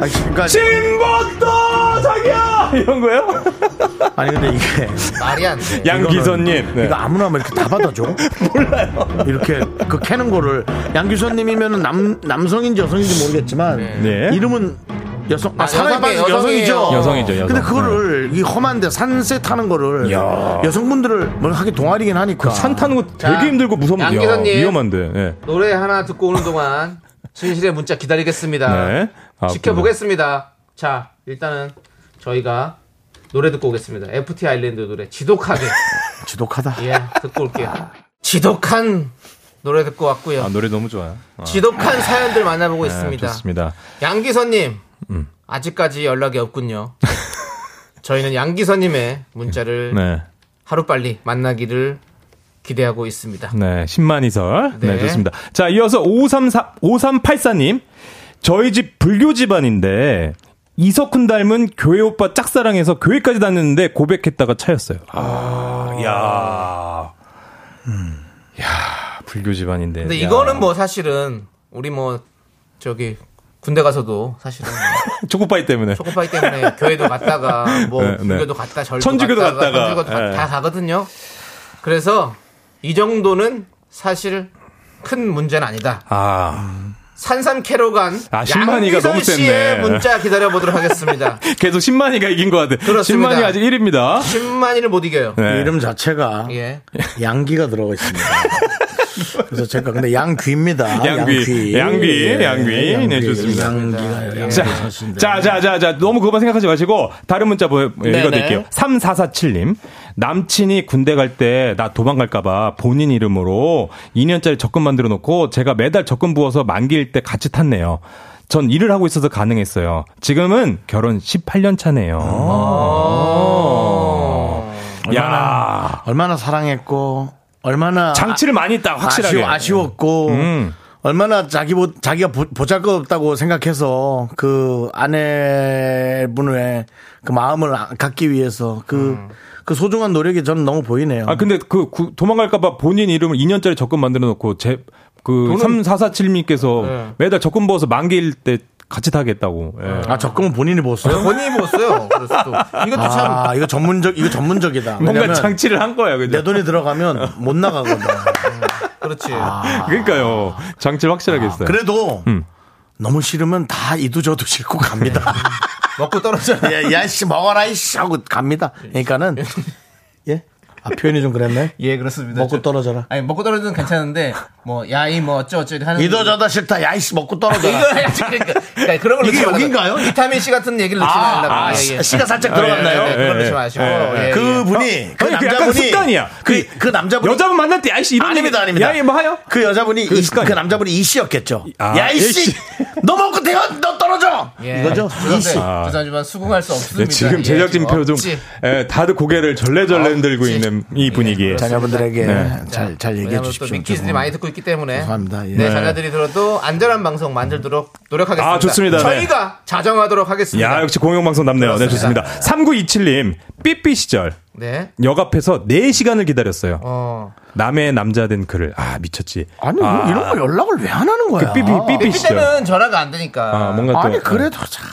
아니, 그러니까 신봇도 자기야 이런 거요? 아니 근데 이게 말이 안 돼. 양귀선님. 네. 이거 아무나 하면 이렇게 다 받아줘? 몰라요. 이렇게 그 캐는 거를 양규선님이면 남 남성인지 여성인지 모르겠지만 네. 이름은 여성 아, 아, 사과반 여성이에요. 여성이죠. 여성이죠, 여성. 근데 그거를 이 험한데 산세 타는 거를 야. 여성분들을 뭐 하긴 동아리긴 하니까 산 타는 거 되게 자, 힘들고 무섭 야, 양기선님. 위험한데. 예. 노래 하나 듣고 오는 동안 진실의 문자 기다리겠습니다. 네. 아, 지켜보겠습니다. 자, 일단은 저희가 노래 듣고 오겠습니다. FT 아일랜드 노래 지독하게 지독하다. 예 듣고 올게요. 지독한 노래 듣고 왔고요. 아, 노래 너무 좋아요. 아, 지독한 사연들 만나보고 네, 있습니다. 좋습니다. 양기선님 음. 아직까지 연락이 없군요. 저희는 양기선님의 문자를 네. 하루 빨리 만나기를 기대하고 있습니다. 네, 10만 이설. 네. 네. 좋습니다. 자, 이어서 534, 5384님. 저희 집 불교 집안인데, 이석훈 닮은 교회 오빠 짝사랑해서 교회까지 다녔는데 고백했다가 차였어요. 아, 야. 야, 불교 집안인데. 근데 야. 이거는 뭐 사실은 우리 뭐 저기 군대 가서도 사실은 뭐 초코파이 때문에. 초코파이 때문에 교회도 갔다가 뭐 네, 네. 불교도 갔다 절도 천주교도 갔다가, 갔다가, 천주교도 가- 예. 다 가거든요. 그래서 이 정도는 사실 큰 문제는 아니다. 아. 산삼 캐로간 아, 10만이가 너무 씨의. 문자 기다려 보도록 하겠습니다. 계속 10만이가 이긴 것 같아. 그렇습니다. 10만이 아직 1입니다. 10만이를 못 이겨요. 네. 이름 자체가 예. 양기가 들어가 있습니다. 그래서 제가 근데 양귀입니다. 양귀. 양귀. 양귀. 네, 좋습니다. 양기가 양귀 자. 자, 자, 자, 자, 너무 그것만 생각하지 마시고, 다른 문자 보, 읽어드릴게요. 3447님. 남친이 군대 갈 때 나 도망갈까봐 본인 이름으로 2년짜리 적금 만들어 놓고 제가 매달 적금 부어서 만기일 때 같이 탔네요. 전 일을 하고 있어서 가능했어요. 지금은 결혼 18년 차네요. 야 얼마나 사랑했고 얼마나 장치를 많이 했다, 확실하게. 아쉬워, 아쉬웠고 음. 얼마나 자기 보, 자기가 보, 보잘것없다고 생각해서 그 아내분의 그 마음을 갖기 위해서 그, 그 소중한 노력이 저는 너무 보이네요. 아, 근데 그 구- 도망갈까봐 본인 이름을 2년짜리 적금 만들어 놓고 제, 그 3447님께서 네. 매달 적금 부어서 만기일 때 같이 타겠다고. 예. 아, 적금은 본인이 보았어요? 본인이 먹었어요. 그래서 또 이것도 참 아, 이거 전문적, 이거 전문적이다. 뭔가 장치를 한 거야, 그죠? 내 돈이 들어가면 못 나가거든. 그렇지. 그러니까요. 장치를 확실하게 했어요. 그래도 음. 너무 싫으면 다 이도저도 싫고 갑니다. 먹고 떨어져. 야, 야, 씨, 먹어라, 이씨 하고 갑니다. 그러니까는, 예? 아, 표현이 좀 그랬네? 예, 그렇습니다. 먹고 저- 떨어져라. 아니 먹고 떨어지는 괜찮은데 뭐 야이 뭐 어쩌어쩌 하는 이도저도 싫다. 야, 이씨, 먹고 떨어져라. 이거 해야지 그러니까, 그러니까 그런 걸 이게. 여긴가요? 비타민 C 같은 얘기를 넣지 아, 말라고. 아, 예, 씨, 예. 씨가 살짝 예, 들어갔나요? 예, 예, 그걸 예, 넣지 예. 마시고. 예, 예, 그 예. 분이, 그그 남자분이. 습관이야. 그, 그 남자분이. 여자분 만날 때, 아이씨, 이런 아닙니다, 아닙니다. 야, 이 뭐 하요? 그 여자분이, 그 이. 그 남자분이 이씨였겠죠. 아, 야, 이씨! 이씨. 너 먹고 태워! 너 떨어져! 예. 이거죠? 이씨. 아. 죄송하지만 수긍할 수 네, 없습니다. 지금 예, 제작진 표정, 다들 고개를 절레절레 흔들고 없 지. 이 분위기에. 자녀분들에게 네. 잘, 잘 얘기해 주십시오. 또 미키즈들이 많이 듣고 있기 때문에 죄송합니다. 예. 네, 네. 자녀들이 들어도 안전한 방송 만들도록 노력하겠습니다. 아, 좋습니다. 네. 저희가 자정하도록 하겠습니다. 야, 역시 공영방송답네요. 네, 그렇습니다. 좋습니다. 3927님, 삐삐 시절. 네. 역 앞에서 4시간을 기다렸어요. 어. 남의 남자 된 그를. 아, 미쳤지. 아니, 아, 이런 거 연락을 왜 안 하는 거야? 그 삐삐, 삐삐 삐삐 시절. 때는 전화가 안 되니까. 아, 뭔가 또. 아니, 그래도 참.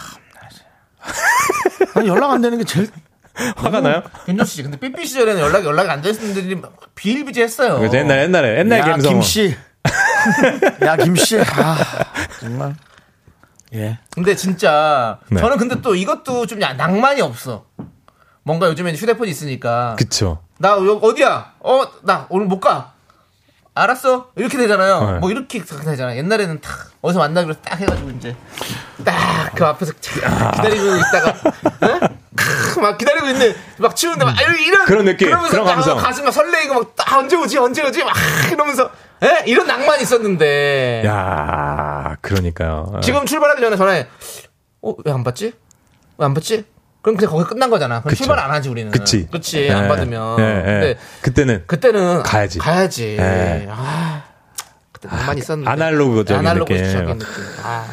아니, 연락 안 되는 게 제일. 화가 나요? 윤정 씨, 근데 삐삐 시절에는 연락 연락이 안 되는 분들이 비일비재했어요. 그죠, 옛날에, 옛날에, 옛날 야, 감성. 김씨. 야, 김씨. 아, 정말. 예. 근데 진짜 네. 저는 근데 또 이것도 좀 야- 낭만이 없어. 뭔가 요즘엔 휴대폰이 있으니까 그쵸. 나 여- 어디야? 어, 나 오늘 못 가. 알았어. 이렇게 되잖아요. 네. 뭐 이렇게 되잖아. 옛날에는 딱 어디서 만나기로 딱 해가지고 이제 딱 그 앞에서 쫙 기다리고 있다가 어? 크, 막 기다리고 있는데 막 치우는데 막 이런 그런 느낌, 그러면서 그런 딱 감성. 가슴 막 설레이고 막딱 언제 오지 언제 오지 막 이러면서 에? 이런 낭만이 있었는데 야 그러니까요. 지금 출발하기 전에 전에 어왜안 받지? 왜안 받지? 그럼 그냥 거기 끝난 거잖아. 그럼 그쵸. 출발 안 하지 우리는. 그치. 그치. 안 예, 받으면. 예, 예. 근데 그때는 그때는 가야지. 가야지. 예. 아, 그때 낭만 있었는데. 아날로그적인 아날로그 느낌. 느낌. 아.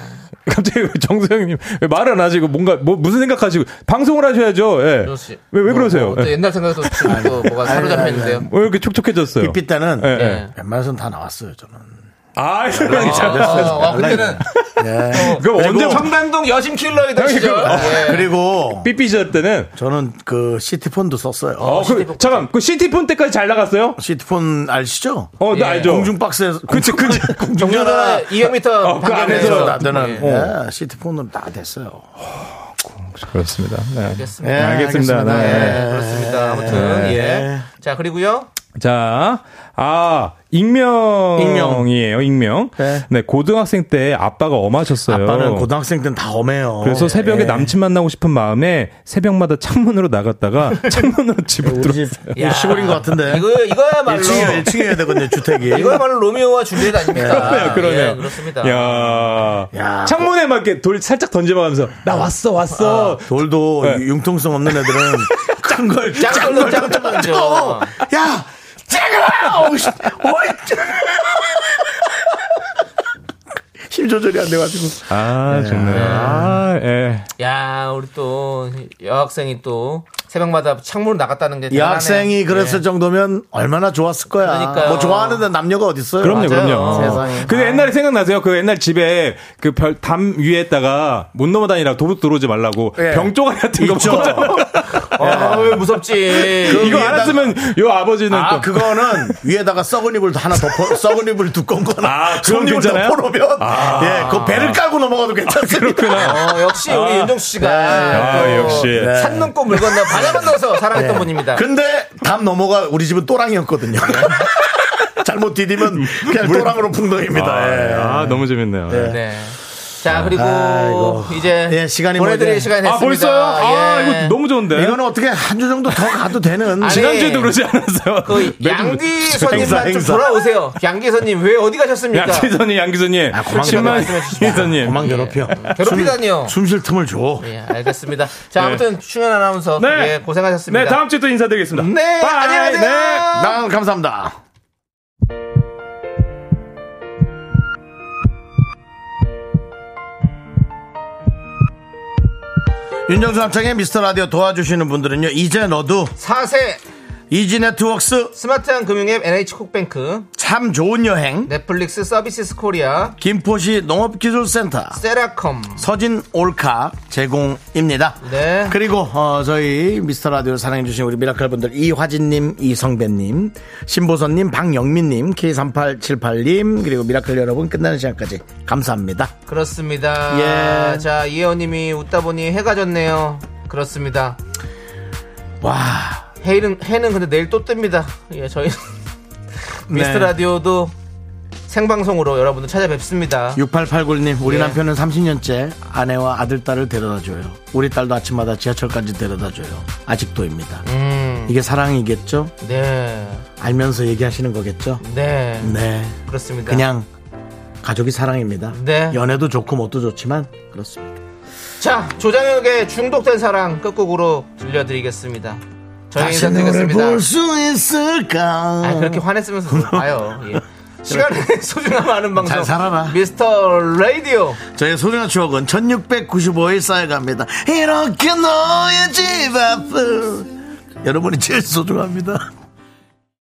갑자기 왜 정수영님 왜 말을 안 하시고 뭔가 뭐 무슨 생각하시고 방송을 하셔야죠. 예. 그렇지. 왜왜 그러세요? 뭐, 또 예. 옛날 생각도 또 뭐가 사로잡혔는데요. 왜 이렇게 촉촉해졌어요? 때는 예, 네. 예. 웬만해서는 다 나왔어요, 저는. 아, 아, 아, 그때는 예. 그럼 언제 청담동 여심 킬러이던 시절. 예. 그리고 삐삐 시절 때는 저는 그 시티폰도 썼어요. 어, 그, 잠깐 그 시티폰 때까지 잘 나갔어요? 시티폰 아시죠? 어, 나 예. 알죠. 공중박스에서 그치, 그치. 정전화 200m 어, 그 안에서 다 되는 어. 예, 시티폰으로 다 됐어요. 그렇습니다. 네. 알겠습니다. 예, 알겠습니다. 알겠습니다. 네. 예, 그렇습니다. 아무튼 예. 예. 자 그리고요. 자, 아, 익명이에요, 익명. 네. 네. 고등학생 때 아빠가 엄하셨어요. 아빠는 고등학생 때는 다 엄해요. 그래서 새벽에 예. 남친 만나고 싶은 마음에 새벽마다 창문으로 나갔다가 창문으로 집으로 우리 들어왔어요. 집이 시골인 것 같은데. 이거 이거야말로 1층이야, 1층이어야 되거든요, 주택이. 이거야말로 로미오와 줄리엣 아닙니까? 그러네요, 그러네요. 예, 그렇습니다. 야, 야. 창문에 막 이렇게 돌 살짝 던져가면서 나 왔어, 왔어. 돌도 네. 융통성 없는 애들은 큰 걸, 짱 걸, 짱짱 야! 어이! 힘 조절이 안 돼가지고. 아, 좋네요. 아, 예. 야, 우리 또 여학생이 또 새벽마다 창문으로 나갔다는 게 여학생이 대단하네요. 그랬을 예. 정도면 얼마나 좋았을 거야. 그러니까요. 뭐 좋아하는데 남녀가 어딨어요? 그럼요, 맞아요. 그럼요. 세상에. 근데 옛날에 생각나세요? 그 옛날 집에 그 별, 담 위에다가 못 넘어다니라 도둑 들어오지 말라고 예. 병 쪼가리 같은 거 있죠. 아, 왜 무섭지? 이거 위에다가- 알았으면 요 아버지는 아, 또 그거는 위에다가 썩은 이불 하나 덮어, 썩은 이불 두꺼운 거나 아, 그건 괜찮아요? 덮어놓으면, 예, 그 배를 깔고 넘어가도 괜찮습니다. 어, 역시 우리 윤정수 씨가 아, 또 역시. 산 넘고 물 건너 바다 건너서 사랑했던 분입니다. 근데 담 넘어가 우리 집은 또랑이었거든요. 잘못 디디면 그냥 또랑으로 풍덩입니다. 아, 예. 아, 너무 재밌네요. 예. 네. 자, 그리고 아이고. 이제 예, 시간이 보내드릴 뭐 시간이 아, 됐습니다. 벌써요? 아, 예. 이거 너무 좋은데. 이거는 어떻게 한 주 정도 더 가도 되는. 아니, 지난주에도 그러지 않았어요? 그 양기 선님만 좀. 돌아오세요. 양기 선님 왜 어디 가셨습니까? 양기 선님, 양기 선님. 아, 고만 10만 말씀해 주십시오. 기선님. 그만 괴롭혀. 괴롭히다니요. 숨 쉴 틈을 줘. 예, 알겠습니다. 자, 아무튼 충현 아나운서 네. 예, 고생하셨습니다. 네, 다음 주에 또 인사드리겠습니다. 네, bye. 안녕하세요. 네. 나 감사합니다. 윤정수 남창의 미스터 라디오 도와주시는 분들은요. 이제 너도 4세 이지 네트웍스 스마트한 금융앱 NH콕뱅크 참 좋은 여행 넷플릭스 서비스 코리아 김포시 농업기술센터 세라컴 서진 올카 제공입니다. 네. 그리고 어, 저희 미스터 라디오 사랑해주신 우리 미라클 분들 이화진님, 이성배님, 신보선님, 박영민님, K3878님 그리고 미라클 여러분 끝나는 시간까지 감사합니다. 그렇습니다. 예. 자, 이혜원님이 웃다 보니 해가 졌네요. 그렇습니다. 와 해는 해는 근데 내일 또 뜹니다. 예, 저희 미스터 네. 라디오도 생방송으로 여러분들 찾아뵙습니다. 6889님 우리 예. 남편은 30년째 아내와 아들 딸을 데려다 줘요. 우리 딸도 아침마다 지하철까지 데려다 줘요. 아직도입니다. 음, 이게 사랑이겠죠? 네, 알면서 얘기하시는 거겠죠? 네, 네. 그렇습니다. 그냥 가족이 사랑입니다. 네. 연애도 좋고 뭣도 좋지만 그렇습니다. 자, 조장혁의 중독된 사랑 끝곡으로 들려드리겠습니다. 저희 다시 너를. 볼 수 있을까? 아, 그렇게 화냈으면서 봐요. 예. 시간의 소중함 아는 방송. 잘 살아라. 미스터 라디오. 저의 소중한 추억은 1695일 쌓여갑니다. 이렇게 너의 집 앞을 여러분이 제일 소중합니다.